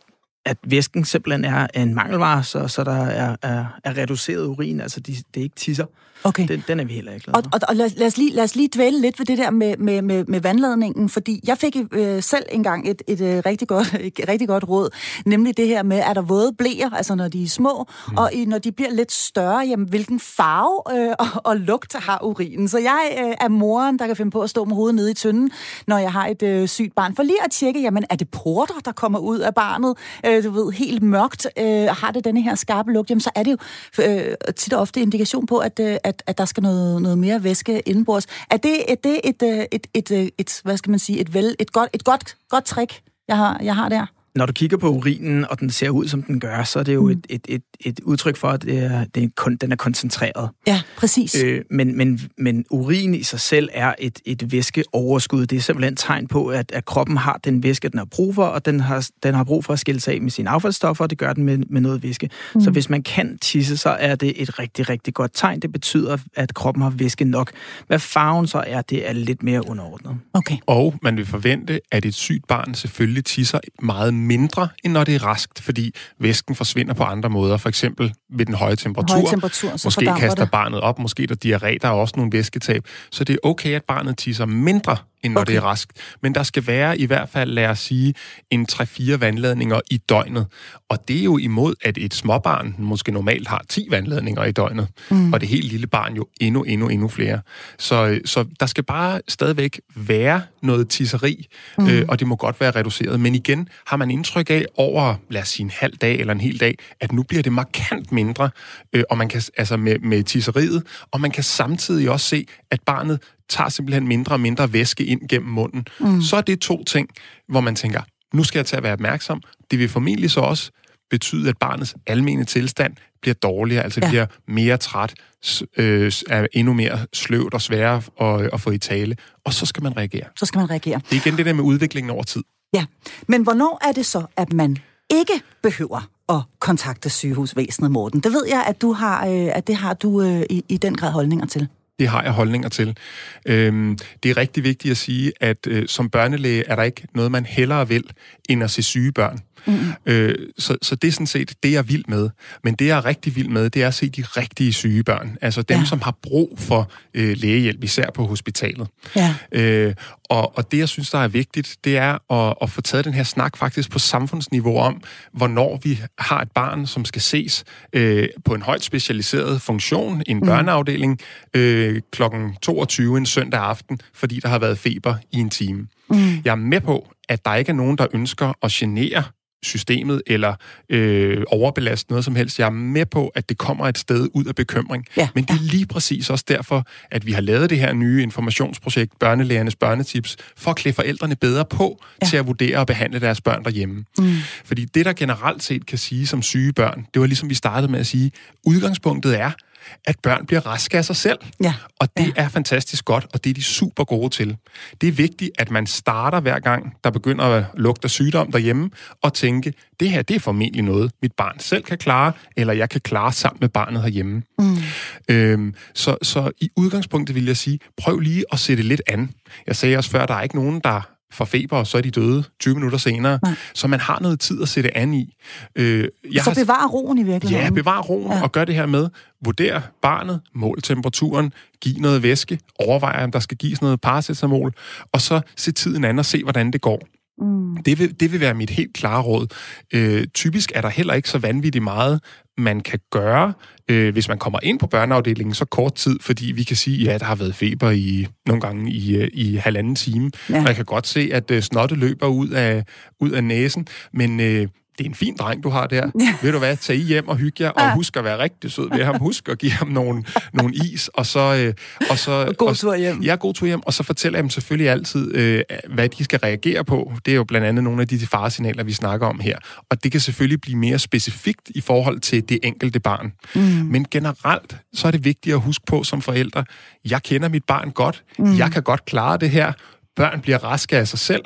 at væsken simpelthen er en mangelvare, så, så der er, er, er reduceret urin, altså de, det er ikke tisser. Okay. Den, den er vi heller ikke glade Og, og, og lad, lad, os lige, lad os lige dvæle lidt ved det der med, med, med, med vandladningen, fordi jeg fik øh, selv engang et, et, et, øh, rigtig godt, et rigtig godt råd, nemlig det her med, er der våde blæer, altså når de er små, mm. og i, når de bliver lidt større, jamen hvilken farve øh, og, og lugt har urinen. Så jeg øh, er moren, der kan finde på at stå med hovedet nede i tynden, når jeg har et øh, sygt barn, for lige at tjekke, jamen er det porter, der kommer ud af barnet, øh, du ved, helt mørkt, øh, har det denne her skarpe lugt, jamen så er det jo øh, tit og ofte indikation på, at, øh, at, at der skal noget, noget mere væske indenbords. Er det, er det et, øh, et, et, et, et, hvad skal man sige, et, vel, et, godt, et godt, godt trick, jeg har, jeg har der? Når du kigger på urinen, og den ser ud, som den gør, så er det jo mm. et, et, et, et udtryk for, at det er, det er, den er koncentreret. Ja, præcis. Øh, men, men, men urin i sig selv er et, et væskeoverskud. Det er simpelthen et tegn på, at, at kroppen har den væske, den har brug for, og den har, den har brug for at skille sig af med sine affaldsstoffer, og det gør den med, med noget væske. Mm. Så hvis man kan tisse, så er det et rigtig, rigtig godt tegn. Det betyder, at kroppen har væske nok. Hvad farven så er, det er lidt mere underordnet. Okay. Og man vil forvente, at et sygt barn selvfølgelig tisser meget mindre, end når det er raskt, fordi væsken forsvinder på andre måder. For eksempel ved den høje temperatur. Høje temperatur så måske kaster det. barnet op, måske der diarré, der er også nogle væsketab. Så det er okay, at barnet tisser mindre end når okay. det er raskt. Men der skal være i hvert fald, lad os sige, en 3-4 vandladninger i døgnet. Og det er jo imod, at et småbarn måske normalt har 10 vandladninger i døgnet. Mm. Og det helt lille barn jo endnu, endnu, endnu flere. Så, så der skal bare stadigvæk være noget tisseri, mm. øh, og det må godt være reduceret. Men igen har man indtryk af over, lad os sige, en halv dag eller en hel dag, at nu bliver det markant mindre, øh, og man kan, altså med, med tisseriet, og man kan samtidig også se, at barnet tager simpelthen mindre og mindre væske ind gennem munden. Mm. Så er det to ting, hvor man tænker, nu skal jeg til at være opmærksom. Det vil formentlig så også betyde, at barnets almene tilstand, bliver dårligere, altså ja. bliver mere træt, øh, er endnu mere sløvt og sværere at, at få i tale, og så skal man reagere. Så skal man reagere. Det er igen det der med udviklingen over tid. Ja, men hvornår er det så, at man ikke behøver at kontakte sygehusvæsenet, Morten? Det ved jeg, at, du har, øh, at det har du øh, i, i den grad holdninger til. Det har jeg holdninger til. Øhm, det er rigtig vigtigt at sige, at øh, som børnelæge er der ikke noget, man hellere vil, end at se syge børn. Mm. Øh, så, så det er sådan set det, jeg er vild med. Men det, jeg er rigtig vild med, det er at se de rigtige syge børn. Altså dem, ja. som har brug for øh, lægehjælp, især på hospitalet. Ja. Øh, og, og det, jeg synes, der er vigtigt, det er at, at få taget den her snak faktisk på samfundsniveau om, hvornår vi har et barn, som skal ses øh, på en højt specialiseret funktion, en mm. børneafdeling, øh, kl. 22 en søndag aften, fordi der har været feber i en time. Mm. Jeg er med på, at der ikke er nogen, der ønsker at genere systemet eller øh, overbelaste noget som helst. Jeg er med på, at det kommer et sted ud af bekymring. Ja, Men det er lige præcis også derfor, at vi har lavet det her nye informationsprojekt, Børnelægernes Børnetips, for at klæde forældrene bedre på ja. til at vurdere og behandle deres børn derhjemme. Mm. Fordi det, der generelt set kan sige som syge børn, det var ligesom vi startede med at sige, udgangspunktet er, at børn bliver raske af sig selv. Ja. Og det ja. er fantastisk godt, og det er de super gode til. Det er vigtigt, at man starter hver gang, der begynder at lugte af sygdom derhjemme, og tænke, det her det er formentlig noget, mit barn selv kan klare, eller jeg kan klare sammen med barnet herhjemme. Mm. Øhm, så, så i udgangspunktet vil jeg sige, prøv lige at sætte lidt an. Jeg sagde også før, der er ikke nogen, der for feber, og så er de døde 20 minutter senere. Nej. Så man har noget tid at sætte an i. Øh, jeg så bevar roen i virkeligheden. Ja, bevar roen ja. og gør det her med, vurder barnet, mål temperaturen, giv noget væske, overvej, om der skal gives noget paracetamol, og så se tiden an og se, hvordan det går. Mm. Det, vil, det vil være mit helt klare råd. Øh, typisk er der heller ikke så vanvittigt meget, man kan gøre, øh, hvis man kommer ind på børneafdelingen så kort tid, fordi vi kan sige, ja, der har været feber i nogle gange i, øh, i halvanden time. Ja. Man kan godt se, at øh, snotte løber ud af, ud af næsen, men øh, det er en fin dreng, du har der. Ja. Ved du hvad, tag I hjem og hygge jer, og ja. husk at være rigtig sød ved ham. Husk at give ham nogle, nogle is, og så... Øh, og så god tur hjem. Ja, god tur hjem, og så fortæller jeg dem selvfølgelig altid, øh, hvad de skal reagere på. Det er jo blandt andet nogle af de faresignaler, vi snakker om her. Og det kan selvfølgelig blive mere specifikt i forhold til det enkelte barn. Mm. Men generelt, så er det vigtigt at huske på som forældre, jeg kender mit barn godt, mm. jeg kan godt klare det her, børn bliver raske af sig selv,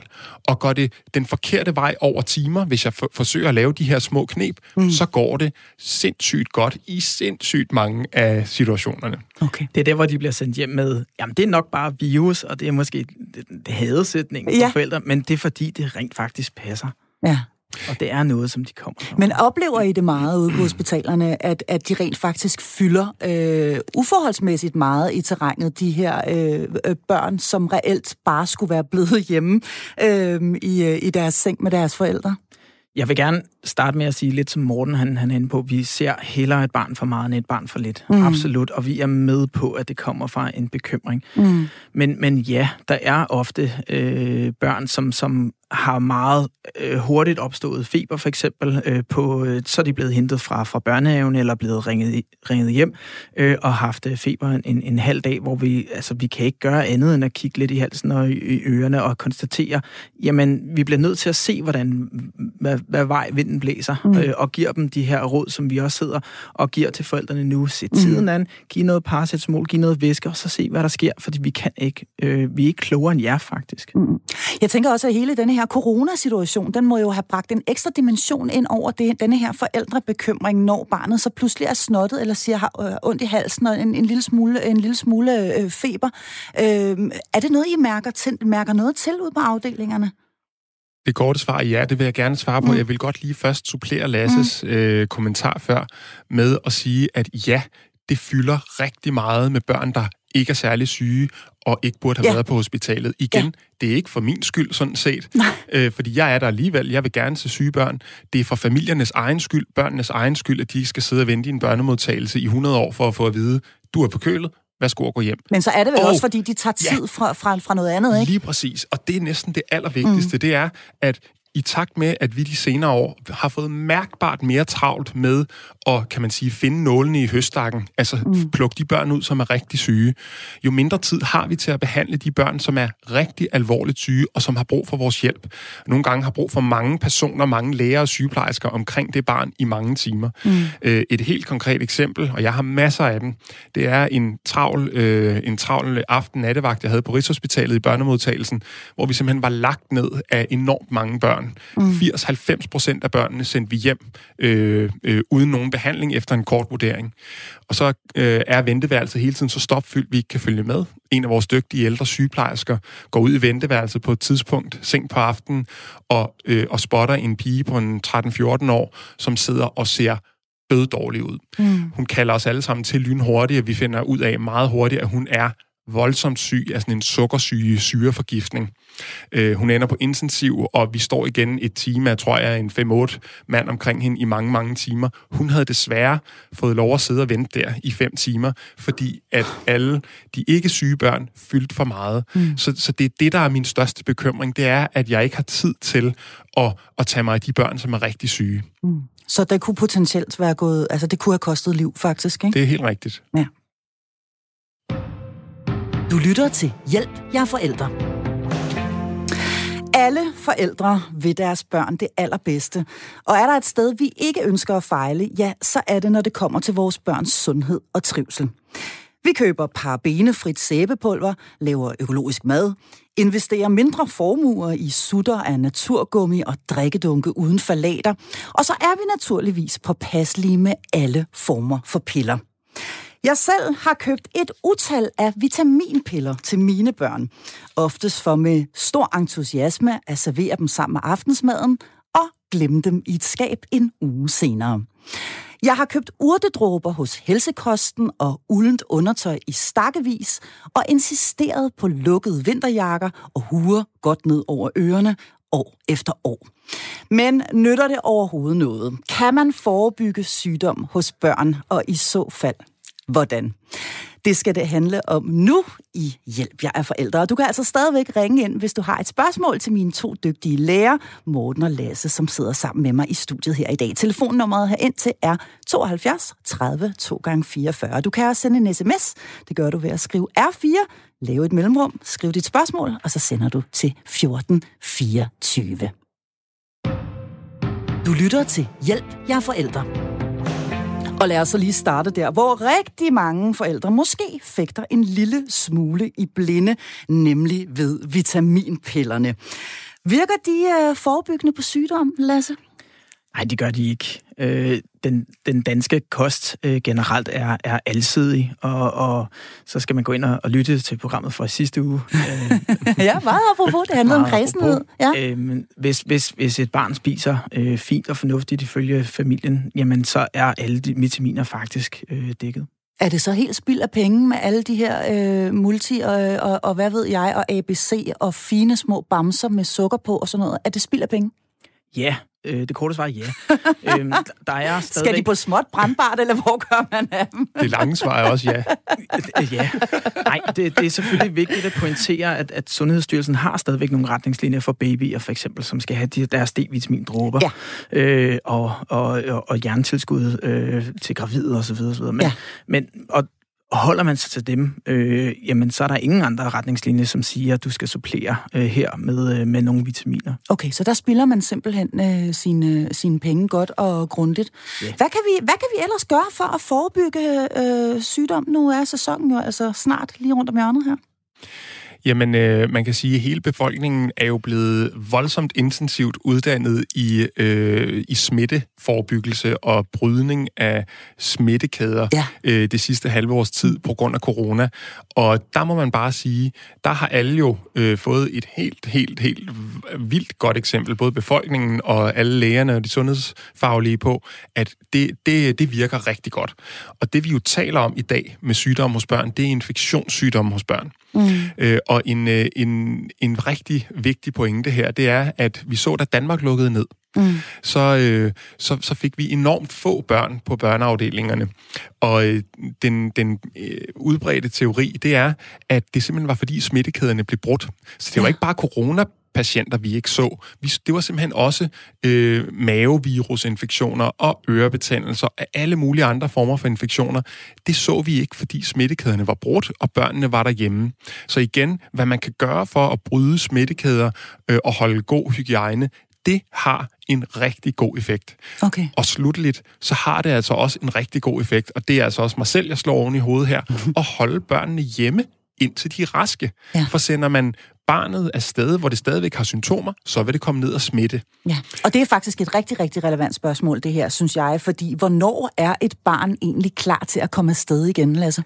og går det den forkerte vej over timer, hvis jeg forsøger at lave de her små knep, mm. så går det sindssygt godt i sindssygt mange af situationerne. Okay. Det er der, hvor de bliver sendt hjem med, jamen det er nok bare virus, og det er måske det, det hadesætningen ja. for forældre, men det er fordi, det rent faktisk passer. Ja. Og det er noget, som de kommer fra. Men oplever I det meget ude på hospitalerne, at, at de rent faktisk fylder øh, uforholdsmæssigt meget i terrænet, de her øh, øh, børn, som reelt bare skulle være blevet hjemme øh, i, øh, i deres seng med deres forældre? Jeg vil gerne starte med at sige lidt som Morten, han, han er inde på, vi ser hellere et barn for meget end et barn for lidt. Mm. Absolut, og vi er med på, at det kommer fra en bekymring. Mm. Men, men ja, der er ofte øh, børn, som, som har meget øh, hurtigt opstået feber, for eksempel, øh, på, øh, så er de blevet hentet fra, fra børnehaven eller blevet ringet, ringet hjem øh, og haft øh, feber en, en halv dag, hvor vi, altså, vi kan ikke gøre andet end at kigge lidt i halsen og i, i ørerne og konstatere, jamen, vi bliver nødt til at se, hvordan, hvad, hvad vej vinden blæser, mm. øh, og giver dem de her råd, som vi også sidder og giver til forældrene nu. Tiden mm. an, giv noget paracetamol, giv noget væske, og så se, hvad der sker, fordi vi kan ikke, øh, vi er ikke klogere end jer, faktisk. Mm. Jeg tænker også, at hele denne her coronasituation, den må jo have bragt en ekstra dimension ind over det, denne her forældrebekymring, når barnet så pludselig er snottet, eller siger har øh, ondt i halsen og en, en lille smule, en lille smule øh, feber. Øh, er det noget, I mærker, til, mærker noget til ud på afdelingerne? Det korte svar er ja, det vil jeg gerne svare på. Mm. Jeg vil godt lige først supplere Lasses mm. øh, kommentar før med at sige, at ja, det fylder rigtig meget med børn, der ikke er særlig syge, og ikke burde have ja. været på hospitalet. Igen, ja. det er ikke for min skyld, sådan set. Øh, fordi jeg er der alligevel. Jeg vil gerne se syge børn. Det er for familiernes egen skyld, børnenes egen skyld, at de skal sidde og vente i en børnemodtagelse i 100 år for at få at vide, du er forkølet, værsgo at gå hjem. Men så er det vel og, også, fordi de tager tid ja, fra, fra, fra noget andet, ikke? Lige præcis. Og det er næsten det allervigtigste. Mm. Det er, at i takt med, at vi de senere år har fået mærkbart mere travlt med at, kan man sige, finde nålene i høstakken, altså mm. plukke de børn ud, som er rigtig syge, jo mindre tid har vi til at behandle de børn, som er rigtig alvorligt syge, og som har brug for vores hjælp. Nogle gange har brug for mange personer, mange læger og sygeplejersker omkring det barn i mange timer. Mm. Øh, et helt konkret eksempel, og jeg har masser af dem, det er en travl, øh, en travl aften-nattevagt, jeg havde på Rigshospitalet i børnemodtagelsen, hvor vi simpelthen var lagt ned af enormt mange børn. Mm. 80-90 procent af børnene sendte vi hjem øh, øh, uden nogen behandling efter en kort vurdering. Og så øh, er venteværelset hele tiden så stopfyldt, vi ikke kan følge med. En af vores dygtige ældre sygeplejersker går ud i venteværelset på et tidspunkt, sent på aftenen, og, øh, og spotter en pige på en 13-14 år, som sidder og ser døddårlig ud. Mm. Hun kalder os alle sammen til lynhurtigt, og vi finder ud af meget hurtigt, at hun er voldsomt syg af sådan en sukkersyge syreforgiftning. Øh, hun ender på intensiv, og vi står igen et time, jeg tror jeg, en 5-8 mand omkring hende i mange, mange timer. Hun havde desværre fået lov at sidde og vente der i fem timer, fordi at alle de ikke syge børn fyldt for meget. Mm. Så, så det er det, der er min største bekymring, det er, at jeg ikke har tid til at, at tage mig af de børn, som er rigtig syge. Mm. Så det kunne potentielt være gået, altså det kunne have kostet liv faktisk, ikke? Det er helt rigtigt. Ja. Du lytter til Hjælp, jeg er forældre. Alle forældre vil deres børn det allerbedste. Og er der et sted, vi ikke ønsker at fejle, ja, så er det, når det kommer til vores børns sundhed og trivsel. Vi køber parabenefrit sæbepulver, laver økologisk mad, investerer mindre formuer i sutter af naturgummi og drikkedunke uden falater, og så er vi naturligvis påpasselige med alle former for piller. Jeg selv har købt et utal af vitaminpiller til mine børn. Oftest for med stor entusiasme at servere dem sammen med aftensmaden og glemme dem i et skab en uge senere. Jeg har købt urtedråber hos Helsekosten og uldent undertøj i stakkevis og insisteret på lukkede vinterjakker og huer godt ned over ørerne år efter år. Men nytter det overhovedet noget? Kan man forebygge sygdom hos børn, og i så fald hvordan. Det skal det handle om nu i Hjælp, jeg er forældre. Og du kan altså stadigvæk ringe ind, hvis du har et spørgsmål til mine to dygtige lærer, Morten og Lasse, som sidder sammen med mig i studiet her i dag. Telefonnummeret herind til er 72 30 2 gange 44. Du kan også sende en sms. Det gør du ved at skrive R4, lave et mellemrum, skriv dit spørgsmål, og så sender du til 1424. Du lytter til Hjælp, jeg er forældre. Og lad os så lige starte der, hvor rigtig mange forældre måske fægter en lille smule i blinde, nemlig ved vitaminpillerne. Virker de øh, forebyggende på sygdom, Lasse? Nej, det gør de ikke. Øh, den, den danske kost øh, generelt er, er alsidig, og, og så skal man gå ind og, og lytte til programmet fra sidste uge. ja, meget apropos. Det handler om kredsenhed. Ja. Øh, hvis, hvis, hvis et barn spiser øh, fint og fornuftigt ifølge familien, jamen så er alle de vitaminer faktisk øh, dækket. Er det så helt spild af penge med alle de her øh, multi og, og, og hvad ved jeg, og ABC og fine små bamser med sukker på og sådan noget? Er det spild af penge? Ja, Øh, det korte svar er ja. øhm, der er stadigvæk... Skal de på småt brandbart, eller hvor gør man af dem? Det lange svar er også ja. ja. Nej, det, det er selvfølgelig vigtigt at pointere, at, at Sundhedsstyrelsen har stadigvæk nogle retningslinjer for babyer, for eksempel, som skal have de, deres D-vitamindråber, ja. øh, og, og, og, og jerntilskud øh, til gravide osv. osv. Men, ja. men, og og holder man sig til dem, øh, jamen så er der ingen andre retningslinjer, som siger, at du skal supplere øh, her med, øh, med nogle vitaminer. Okay, så der spiller man simpelthen øh, sine, sine penge godt og grundigt. Yeah. Hvad, kan vi, hvad kan vi ellers gøre for at forebygge øh, sygdom? Nu er sæsonen jo altså snart lige rundt om hjørnet her. Jamen, øh, man kan sige, at hele befolkningen er jo blevet voldsomt intensivt uddannet i, øh, i smitteforebyggelse og brydning af smittekæder ja. øh, det sidste halve års tid på grund af corona. Og der må man bare sige, der har alle jo øh, fået et helt, helt, helt vildt godt eksempel, både befolkningen og alle lægerne og de sundhedsfaglige på, at det, det, det virker rigtig godt. Og det vi jo taler om i dag med sygdomme hos børn, det er infektionssygdomme hos børn. Mm. Øh, og en, øh, en, en rigtig vigtig pointe her, det er, at vi så, da Danmark lukkede ned, mm. så, øh, så, så fik vi enormt få børn på børneafdelingerne. Og øh, den, den øh, udbredte teori, det er, at det simpelthen var fordi smittekæderne blev brudt. Så det var ja. ikke bare corona patienter, vi ikke så. Vi, det var simpelthen også øh, mavevirusinfektioner og ørebetændelser og alle mulige andre former for infektioner. Det så vi ikke, fordi smittekæderne var brudt, og børnene var derhjemme. Så igen, hvad man kan gøre for at bryde smittekæder øh, og holde god hygiejne, det har en rigtig god effekt. Okay. Og slutteligt, så har det altså også en rigtig god effekt, og det er altså også mig selv, jeg slår oven i hovedet her, at holde børnene hjemme, indtil de er raske. Ja. For sender man barnet af sted, hvor det stadigvæk har symptomer, så vil det komme ned og smitte. Ja, og det er faktisk et rigtig, rigtig relevant spørgsmål, det her, synes jeg, fordi hvornår er et barn egentlig klar til at komme afsted igen, Lasse?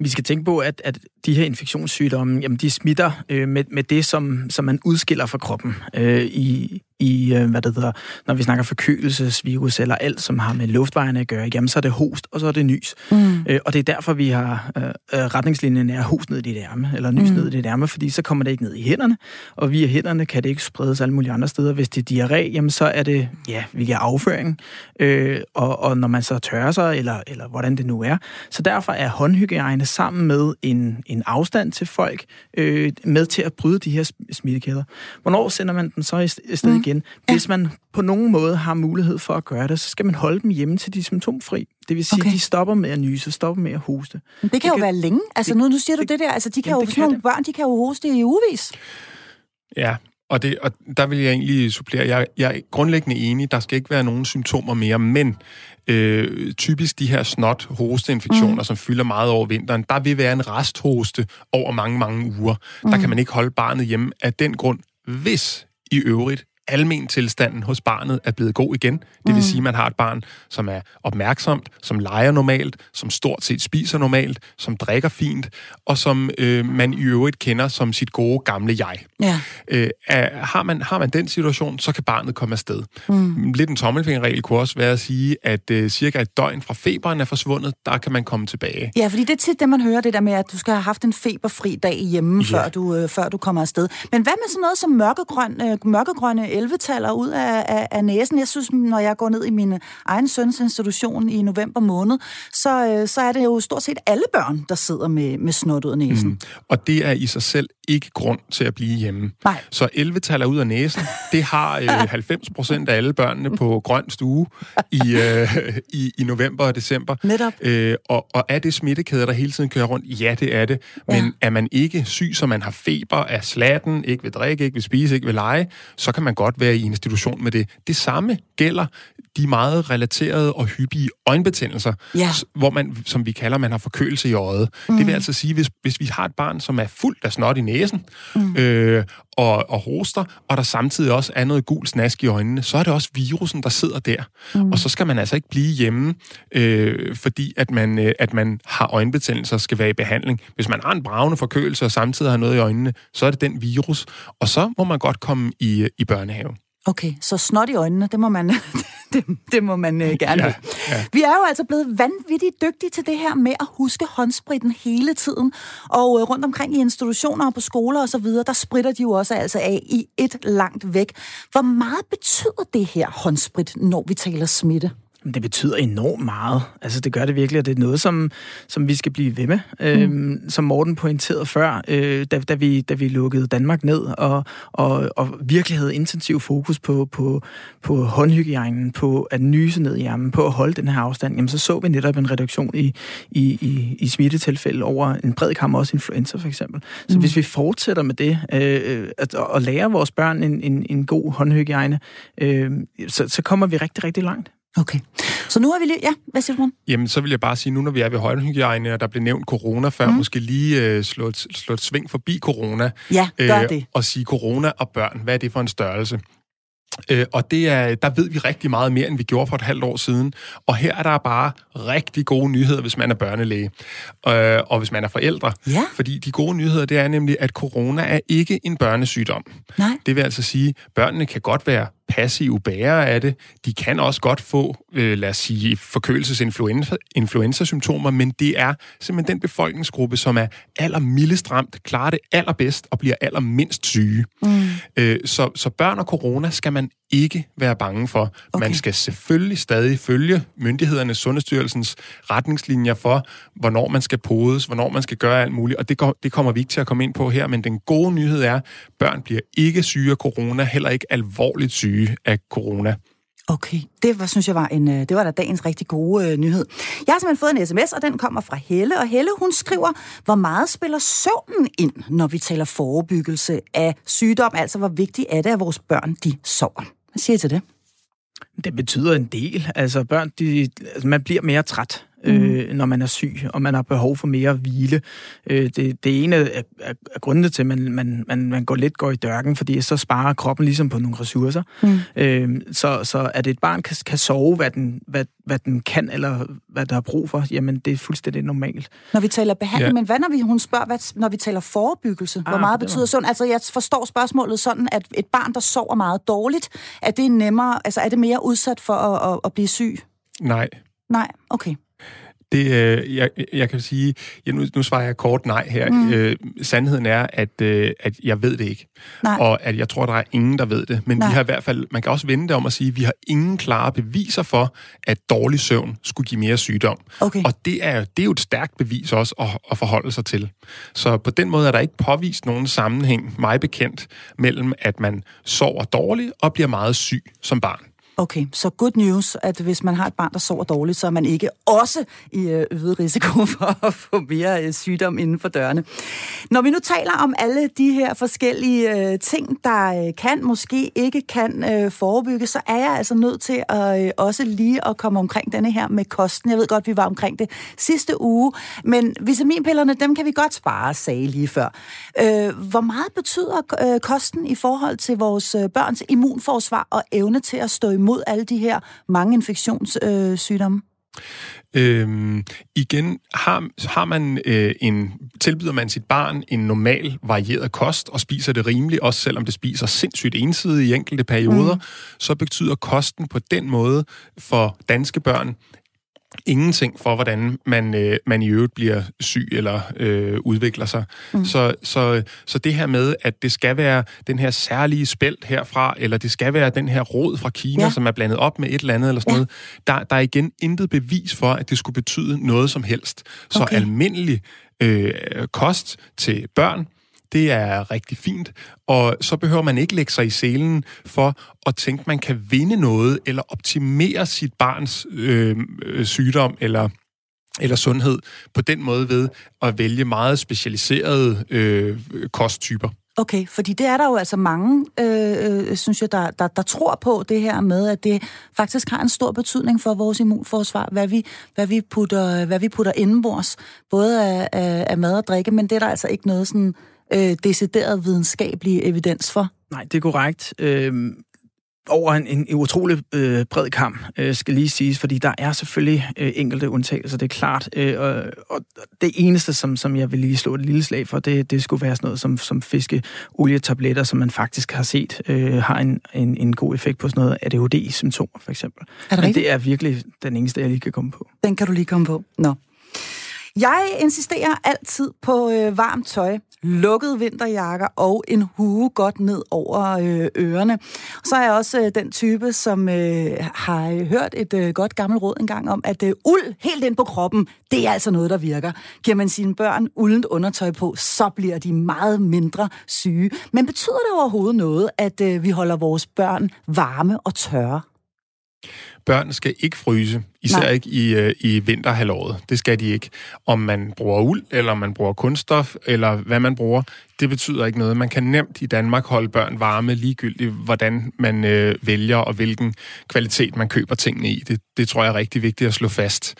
Vi skal tænke på, at, at de her infektionssygdomme, jamen, de smitter øh, med, med det, som, som man udskiller fra kroppen øh, i, i, øh, hvad det hedder, når vi snakker forkølelsesvirus eller alt, som har med luftvejene at gøre, jamen så er det host, og så er det nys. Mm. Øh, og det er derfor, vi har øh, retningslinjen er host ned i dit ærme, eller nys mm. ned i dit ærme, fordi så kommer det ikke ned i hænderne, og via hænderne kan det ikke spredes alle mulige andre steder. Hvis det er diarré, jamen så er det, ja, via afføring, øh, og, og når man så tørrer sig, eller, eller hvordan det nu er. Så derfor er håndhygiejne sammen med en, en afstand til folk, øh, med til at bryde de her smittekæder. Hvornår sender man den så i stedet mm igen. Hvis man på nogen måde har mulighed for at gøre det, så skal man holde dem hjemme til de er symptomfri. Det vil sige, okay. de stopper med at nyse, stopper med at hoste. Men det kan det jo kan, være længe. Altså nu, nu siger du det der, altså de kan jo, sådan nogle børn, de kan jo hoste i ugevis. Ja, og, det, og der vil jeg egentlig supplere. Jeg, jeg er grundlæggende enig, der skal ikke være nogen symptomer mere, men øh, typisk de her snot hosteinfektioner, mm. som fylder meget over vinteren, der vil være en resthoste over mange, mange uger. Mm. Der kan man ikke holde barnet hjemme af den grund, hvis i øvrigt almen tilstanden hos barnet er blevet god igen. Det vil mm. sige, at man har et barn, som er opmærksomt, som leger normalt, som stort set spiser normalt, som drikker fint, og som øh, man i øvrigt kender som sit gode gamle jeg. Ja. Øh, er, har, man, har man den situation, så kan barnet komme afsted. Mm. Lidt en tommelfingerregel kunne også være at sige, at øh, cirka et døgn fra feberen er forsvundet, der kan man komme tilbage. Ja, fordi det er tit det, man hører, det der med, at du skal have haft en feberfri dag hjemme, ja. før, du, øh, før du kommer afsted. Men hvad med sådan noget som mørkegrøn, øh, mørkegrønne 11-taller ud af, af, af næsen. Jeg synes, når jeg går ned i min egen søns institution i november måned, så, øh, så er det jo stort set alle børn, der sidder med, med snot ud af næsen. Mm. Og det er i sig selv ikke grund til at blive hjemme. Nej. Så 11-taller ud af næsen, det har øh, 90 procent af alle børnene på grøn stue i, øh, i, i november og december. Netop. Øh, og, og er det smittekæder, der hele tiden kører rundt? Ja, det er det. Men ja. er man ikke syg, så man har feber, er slatten, ikke vil drikke, ikke vil spise, ikke vil lege, så kan man godt være i institution med det. Det samme gælder de meget relaterede og hyppige øjenbetændelser, ja. hvor man, som vi kalder, man har forkølelse i øjet. Mm. Det vil altså sige, hvis, hvis vi har et barn, som er fuldt af snot i næsen, mm. øh, og, og hoster, og der samtidig også er noget gul snask i øjnene, så er det også virusen, der sidder der. Mm. Og så skal man altså ikke blive hjemme, øh, fordi at man, øh, at man har øjenbetændelser og skal være i behandling. Hvis man har en bravende forkølelse og samtidig har noget i øjnene, så er det den virus, og så må man godt komme i, i børnehave. Okay, så snot i øjnene, det må man, det, det må man uh, gerne ja, ja. Vi er jo altså blevet vanvittigt dygtige til det her med at huske håndspritten hele tiden. Og uh, rundt omkring i institutioner og på skoler og så videre, der spritter de jo også altså af i et langt væk. Hvor meget betyder det her håndsprit, når vi taler smitte? Det betyder enormt meget. Altså, det gør det virkelig, og det er noget, som, som vi skal blive ved med. Øhm, mm. Øhm, som Morten pointerede før, øh, da, da, vi, da vi lukkede Danmark ned, og, og, og virkelig havde intensiv fokus på, på, på håndhygiejnen, på at nyse ned i ærmen, på at holde den her afstand, jamen, så så vi netop en reduktion i, i, i, i smittetilfælde over en bred kamp, også influenza for eksempel. Så mm. hvis vi fortsætter med det, øh, at, at lære vores børn en, en, en god håndhygiejne, øh, så, så kommer vi rigtig, rigtig langt. Okay. Så nu har vi lige... Ja, hvad siger du, Jamen, så vil jeg bare sige, nu når vi er ved højdehygiejne, og der blev nævnt corona før, mm. måske lige øh, slå, et, slå et sving forbi corona. Ja, gør øh, det. Og sige corona og børn, hvad er det for en størrelse? Øh, og det er, der ved vi rigtig meget mere, end vi gjorde for et halvt år siden. Og her er der bare rigtig gode nyheder, hvis man er børnelæge, øh, og hvis man er forældre. Ja. Fordi de gode nyheder, det er nemlig, at corona er ikke en børnesygdom. Nej. Det vil altså sige, at børnene kan godt være passive bærere af det. De kan også godt få, øh, lad os sige, forkølelsesinfluenza-symptomer, men det er simpelthen den befolkningsgruppe, som er allermildest ramt, klarer det allerbedst og bliver allermindst syge. Mm. Øh, så, så børn og corona skal man ikke være bange for. Okay. Man skal selvfølgelig stadig følge myndighedernes, Sundhedsstyrelsens retningslinjer for, hvornår man skal podes, hvornår man skal gøre alt muligt, og det, går, det kommer vi ikke til at komme ind på her, men den gode nyhed er, børn bliver ikke syge af corona, heller ikke alvorligt syge af corona. Okay, det var, synes jeg var, en, øh, det var da dagens rigtig gode uh, nyhed. Jeg har simpelthen fået en sms, og den kommer fra Helle, og Helle hun skriver, hvor meget spiller søvnen ind, når vi taler forebyggelse af sygdom, altså hvor vigtigt er det, at vores børn de sover. Hvad siger I til det? Det betyder en del. Altså børn, de, altså, man bliver mere træt øh, når man er syg, og man har behov for mere hvile. Øh, det, det ene af, af, af grundene til, at man, man, man, man går lidt går i dørken, fordi så sparer kroppen ligesom på nogle ressourcer. Mm. Øh, så, så at et barn kan, kan sove, hvad den, hvad, hvad den kan, eller hvad der er brug for, jamen det er fuldstændig normalt. Når vi taler behandling, ja. men hvad når vi, hun spørger, hvad, når vi taler forebyggelse, ah, hvor meget betyder var... sådan? Altså jeg forstår spørgsmålet sådan, at et barn, der sover meget dårligt, er det nemmere, altså er det mere udsat for at, at, at blive syg? Nej. Nej, okay. Det, øh, jeg, jeg kan sige, ja, nu, nu svarer jeg kort nej her. Mm. Øh, sandheden er, at, øh, at jeg ved det ikke. Nej. Og at jeg tror, der er ingen, der ved det. Men nej. vi har i hvert fald, man kan også vende det om at sige, at vi har ingen klare beviser for, at dårlig søvn skulle give mere sygdom. Okay. Og det er, det er jo et stærkt bevis også at, at forholde sig til. Så på den måde er der ikke påvist nogen sammenhæng, mig bekendt, mellem at man sover dårligt og bliver meget syg som barn. Okay, så good news, at hvis man har et barn, der sover dårligt, så er man ikke også i øh, øget risiko for at få mere øh, sygdom inden for dørene. Når vi nu taler om alle de her forskellige øh, ting, der kan, måske ikke kan forebygge, så er jeg altså nødt til at også lige at komme omkring denne her med kosten. Jeg ved godt, vi var omkring det sidste uge, men vitaminpillerne, dem kan vi godt spare, sagde lige før. Hvor meget betyder kosten i forhold til vores børns immunforsvar og evne til at stå imod imod alle de her mange infektionssygdomme? Øhm, igen, har, har man øh, en, tilbyder man sit barn en normal varieret kost og spiser det rimeligt, også selvom det spiser sindssygt ensidigt i enkelte perioder, mm. så betyder kosten på den måde for danske børn ingenting for, hvordan man, øh, man i øvrigt bliver syg eller øh, udvikler sig. Mm. Så, så, så det her med, at det skal være den her særlige spælt herfra, eller det skal være den her rod fra Kina, ja. som er blandet op med et eller andet, eller sådan ja. noget, der, der er igen intet bevis for, at det skulle betyde noget som helst. Så okay. almindelig øh, kost til børn, det er rigtig fint, og så behøver man ikke lægge sig i selen for at tænke, man kan vinde noget, eller optimere sit barns øhm, øh, sygdom, eller eller sundhed på den måde ved at vælge meget specialiserede øh, kosttyper. Okay, fordi det er der jo altså mange, øh, øh, synes jeg, der, der, der tror på det her med, at det faktisk har en stor betydning for vores immunforsvar, hvad vi, hvad vi putter, hvad vi putter indenbords, både af, af, af mad og drikke, men det er der altså ikke noget sådan øh, decideret videnskabelig evidens for. Nej, det er korrekt. Øh, over en, en, en utrolig øh, bred kamp, øh, skal lige siges, fordi der er selvfølgelig øh, enkelte undtagelser, det er klart. Øh, og, og det eneste, som, som jeg vil lige slå et lille slag for, det, det skulle være sådan noget som, som fiskeolietabletter, som man faktisk har set øh, har en, en, en god effekt på sådan noget ADHD-symptomer, for eksempel. Er det Men det er virkelig den eneste, jeg lige kan komme på. Den kan du lige komme på. Nå. Jeg insisterer altid på øh, varmt tøj, lukkede vinterjakker og en hue godt ned over øh, ørerne. Så er jeg også øh, den type, som øh, har øh, hørt et øh, godt gammelt råd engang om, at øh, uld helt ind på kroppen, det er altså noget, der virker. Giver man sine børn uldent undertøj på, så bliver de meget mindre syge. Men betyder det overhovedet noget, at øh, vi holder vores børn varme og tørre? Børn skal ikke fryse. Især Nej. ikke i, øh, i vinterhalvåret. Det skal de ikke. Om man bruger uld, eller om man bruger kunststof, eller hvad man bruger, det betyder ikke noget. Man kan nemt i Danmark holde børn varme, ligegyldigt hvordan man øh, vælger, og hvilken kvalitet man køber tingene i. Det, det tror jeg er rigtig vigtigt at slå fast.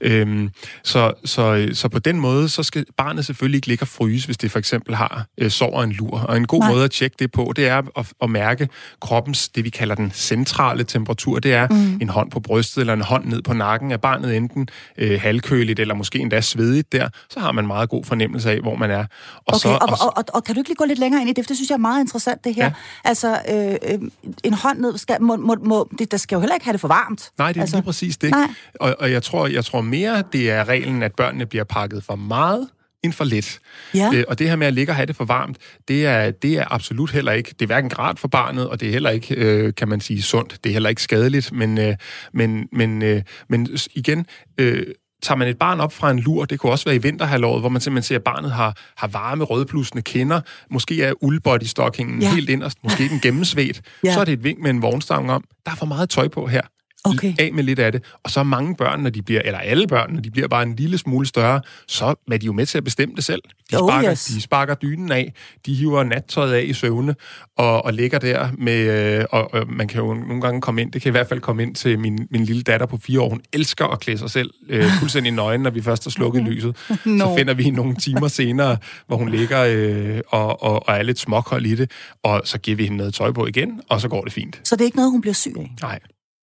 Øhm, så, så, så på den måde, så skal barnet selvfølgelig ikke ligge og fryse, hvis det for eksempel har øh, sår en lur. Og en god Nej. måde at tjekke det på, det er at, at mærke kroppens, det vi kalder den centrale temperatur. Det er mm. en hånd på brystet, eller en hånd ned på nakken af barnet enten øh, halvkøligt eller måske endda svedigt der, så har man meget god fornemmelse af, hvor man er. Og, okay, så, og, og, og, og kan du ikke lige gå lidt længere ind i det, for det synes jeg er meget interessant, det her. Ja. Altså, øh, øh, en hånd ned, skal, må, må, må, det, der skal jo heller ikke have det for varmt. Nej, det er altså, lige præcis det. Nej. Og, og jeg, tror, jeg tror mere, det er reglen, at børnene bliver pakket for meget end for let. Ja. Øh, og det her med at ligge og have det for varmt, det er, det er absolut heller ikke, det er hverken grad for barnet, og det er heller ikke, øh, kan man sige, sundt. Det er heller ikke skadeligt, men, øh, men, men, øh, men igen, øh, tager man et barn op fra en lur, det kunne også være i vinterhalvåret, hvor man simpelthen ser, at barnet har, har varme, rødblusende kinder, måske er uldbodystockingen Ja. helt inderst, måske den gennemsvedt, ja. så er det et vink med en vognstang om, der er for meget tøj på her. Okay. Af med lidt af det. Og så er mange børn, når de bliver, eller alle børn, når de bliver bare en lille smule større, så er de jo med til at bestemme det selv. De Oh, sparker, yes. de sparker dynen af, de hiver nattøjet af i søvne, og, og ligger der med, øh, og, og man kan jo nogle gange komme ind, det kan i hvert fald komme ind til min, min lille datter på fire år, hun elsker at klæde sig selv øh, fuldstændig nøgen, når vi først har slukket lyset. Nå. Så finder vi hende nogle timer senere, hvor hun ligger øh, og, og, og er lidt småkold i det, og så giver vi hende noget tøj på igen, og så går det fint. Så det er ikke noget, hun bliver syg af? Nej.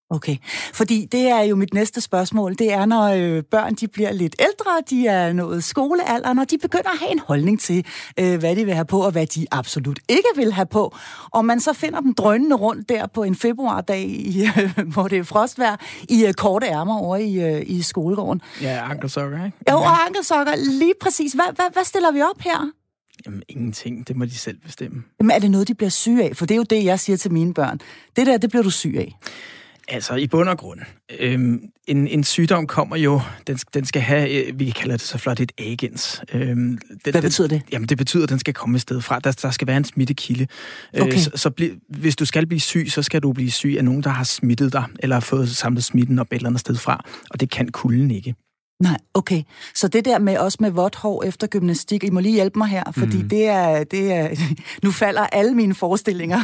Okay, fordi det er jo mit næste spørgsmål. Det er, når øh, børn de bliver lidt ældre, de er nået skolealder, når de begynder at have en holdning til, øh, hvad de vil have på, og hvad de absolut ikke vil have på. Og man så finder dem drønende rundt der på en februardag, i, øh, hvor det er frostvejr, i øh, korte ærmer over i, øh, i skolegården. Ja, ankelsokker, ikke? Jo, og ankelsokker, lige præcis. Hvad, hvad, hvad stiller vi op her? Jamen, ingenting. Det må de selv bestemme. Jamen, er det noget, de bliver syge af? For det er jo det, jeg siger til mine børn. Det der, det bliver du syg af. Altså, i bund og grund. Øhm, en, en sygdom kommer jo, den, den skal have, øh, vi kalder det så flot, et agens. Øhm, den, Hvad betyder det? Jamen, det betyder, at den skal komme et sted fra. Der, der skal være en smittekilde. Okay. Øh, så, så bli, hvis du skal blive syg, så skal du blive syg af nogen, der har smittet dig, eller har fået samlet smitten op et eller andet sted fra. Og det kan kulden ikke. Nej, okay. Så det der med også med vådt hår efter gymnastik, I må lige hjælpe mig her, fordi mm. det, er, det er... Nu falder alle mine forestillinger.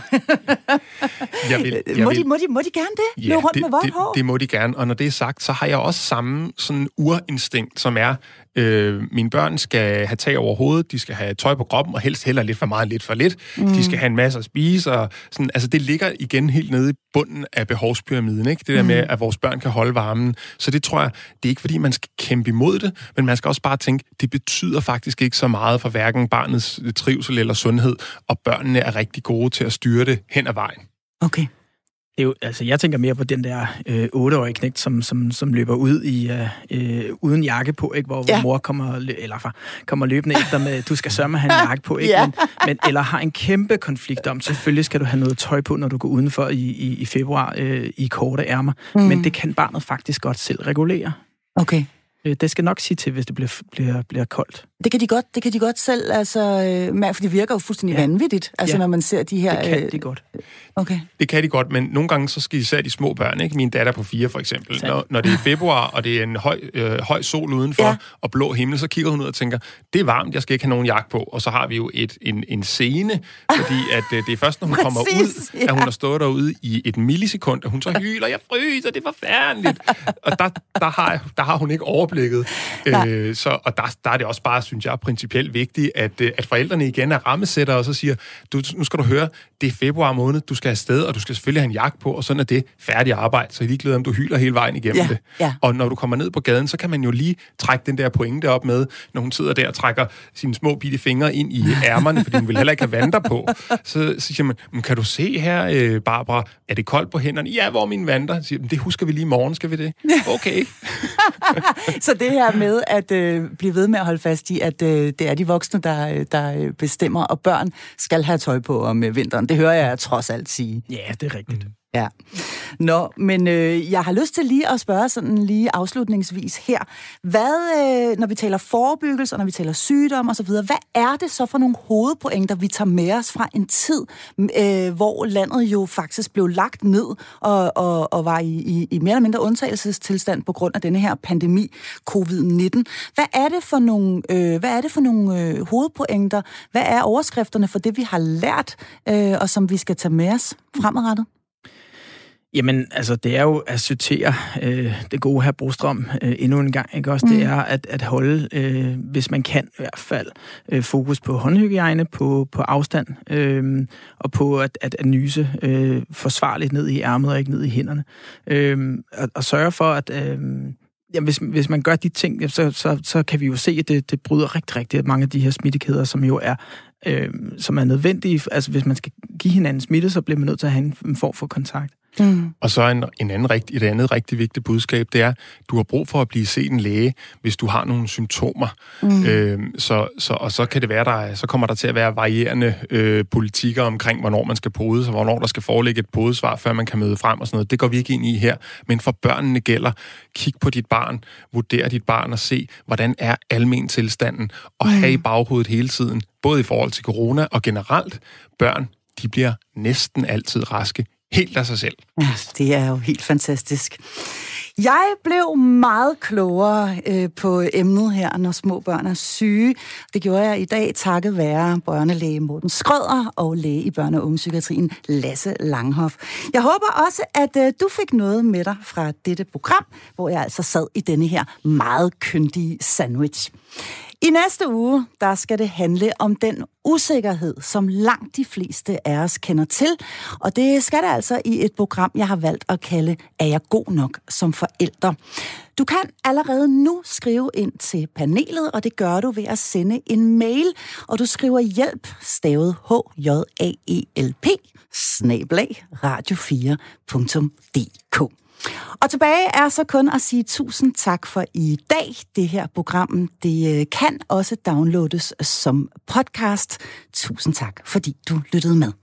Jeg vil, jeg må, vil, de, må, de, må de gerne det? Løbe rundt det, med vådt det, hår? det må de gerne. Og når det er sagt, så har jeg også samme sådan urinstinkt, som er, øh, mine børn skal have tag over hovedet, de skal have tøj på kroppen, og helst heller lidt for meget, lidt for lidt. Mm. De skal have en masse at spise, og sådan, altså det ligger igen helt nede i bunden af behovspyramiden, ikke? Det der mm. med, at vores børn kan holde varmen. Så det tror jeg, det er ikke fordi, man skal kæmpe imod det, men man skal også bare tænke, det betyder faktisk ikke så meget for hverken barnets trivsel eller sundhed, og børnene er rigtig gode til at styre det hen ad vejen. Okay. Det er jo, altså, jeg tænker mere på den der øh, 8-årige knægt, som, som, som løber ud i øh, øh, uden jakke på, ikke? Hvor, Ja. hvor mor kommer, eller far, kommer løbende efter med, du skal sørge med at have en jakke på, ikke? Ja. Men, men, eller har en kæmpe konflikt om, selvfølgelig skal du have noget tøj på, når du går udenfor i, i, i februar øh, i korte ærmer. Mm. Men det kan barnet faktisk godt selv regulere. Okay. Øh, det skal nok sige til, hvis det bliver, bliver, bliver koldt. Det kan de godt, det kan de godt selv, altså, øh, for det virker jo fuldstændig ja. Vanvittigt, altså Ja. når man ser de her... Det kan øh, de godt. Okay. Det kan de godt, men nogle gange så skal især de små børn, ikke? Min datter på fire for eksempel, når, når det er februar, og det er en høj, øh, høj sol udenfor, Ja. og blå himmel, så kigger hun ud og tænker, det er varmt, jeg skal ikke have nogen jakke på. Og så har vi jo et, en, en scene, fordi at, øh, det er først, når hun kommer Præcis, ud, ja. at hun har stået derude i et millisekund, at hun så hyler, jeg fryser, det er forfærdeligt. og der, der, har, der har hun ikke overblikket. Øh, så, og der, der er det også bare, synes jeg, principielt vigtigt, at, øh, at forældrene igen er rammesætter, og så siger, du, nu skal du høre, det er februar måned, du skal afsted, og du skal selvfølgelig have en jakke på, og sådan er det færdig arbejde, så er ligeglad om du hyler hele vejen igennem Ja, det. ja. Og når du kommer ned på gaden, så kan man jo lige trække den der pointe op med, når hun sidder der og trækker sine små bitte fingre ind i ærmerne, fordi hun vil heller ikke have vanter på. Så, så siger man, "Men kan du se her, øh, Barbara, er det koldt på hænderne? Ja, hvor er mine vanter? Så siger, "Men det husker vi lige i morgen, skal vi det? Okay. Så det her med at øh, blive ved med at holde fast i, at øh, det er de voksne, der, øh, der øh, bestemmer, og børn skal have tøj på om øh, vinteren, det hører jeg trods alt sige. Ja, det er rigtigt. Mm. Ja. Nå, men øh, jeg har lyst til lige at spørge sådan lige afslutningsvis her. Hvad, øh, når vi taler forebyggelse, og når vi taler sygdom osv., hvad er det så for nogle hovedpointer, vi tager med os fra en tid, øh, hvor landet jo faktisk blev lagt ned og, og, og var i, i, i mere eller mindre undtagelsestilstand på grund af denne her pandemi, covid-19. Hvad er det for nogle, øh, hvad er det for nogle øh, hovedpointer? Hvad er overskrifterne for det, vi har lært, øh, og som vi skal tage med os fremadrettet? Jamen, altså, det er jo at sortere øh, det gode her Brostrøm øh, endnu en gang, ikke også? Mm. Det er at, at holde, øh, hvis man kan i hvert fald, øh, fokus på håndhygiejne, på, på afstand, øh, og på at, at, at nyse øh, forsvarligt ned i ærmet og ikke ned i hænderne. Øh, og, og sørge for, at... Øh, Jamen, hvis, hvis man gør de ting, så, så, så kan vi jo se, at det, det bryder rigtig, rigtig mange af de her smittekæder, som jo er, øh, som er nødvendige. Altså, hvis man skal give hinanden smitte, så bliver man nødt til at have en form for kontakt. Mm. Og så en, en anden rigt, et andet rigtig vigtigt budskab, det er, du har brug for at blive set en læge, hvis du har nogle symptomer. Mm. Øh, så, så, og så kan det være, der, så kommer der til at være varierende øh, politikker omkring, hvornår man skal pode, og hvornår der skal foreligge et podesvar, før man kan møde frem og sådan noget. Det går vi ikke ind i her. Men for børnene gælder, kig på dit barn, vurder dit barn og se, hvordan er almen tilstanden, og mm. have i baghovedet hele tiden, både i forhold til corona og generelt, børn, de bliver næsten altid raske helt af sig selv. Ja, det er jo helt fantastisk. Jeg blev meget klogere øh, på emnet her, når små børn er syge. Det gjorde jeg i dag takket være børnelæge Morten Skrøder og læge i børne- og ungepsykiatrien Lasse Langhoff. Jeg håber også, at øh, du fik noget med dig fra dette program, hvor jeg altså sad i denne her meget kyndige sandwich. I næste uge, der skal det handle om den usikkerhed, som langt de fleste af os kender til. Og det skal det altså i et program, jeg har valgt at kalde Er jeg god nok som forælder? Du kan allerede nu skrive ind til panelet, og det gør du ved at sende en mail, og du skriver hjælp, stavet h j a e l p snablag radio4.dk. Og tilbage er så kun at sige tusind tak for i dag. Det her program, det øh, kan også downloades som podcast. Tusind tak, fordi du lyttede med.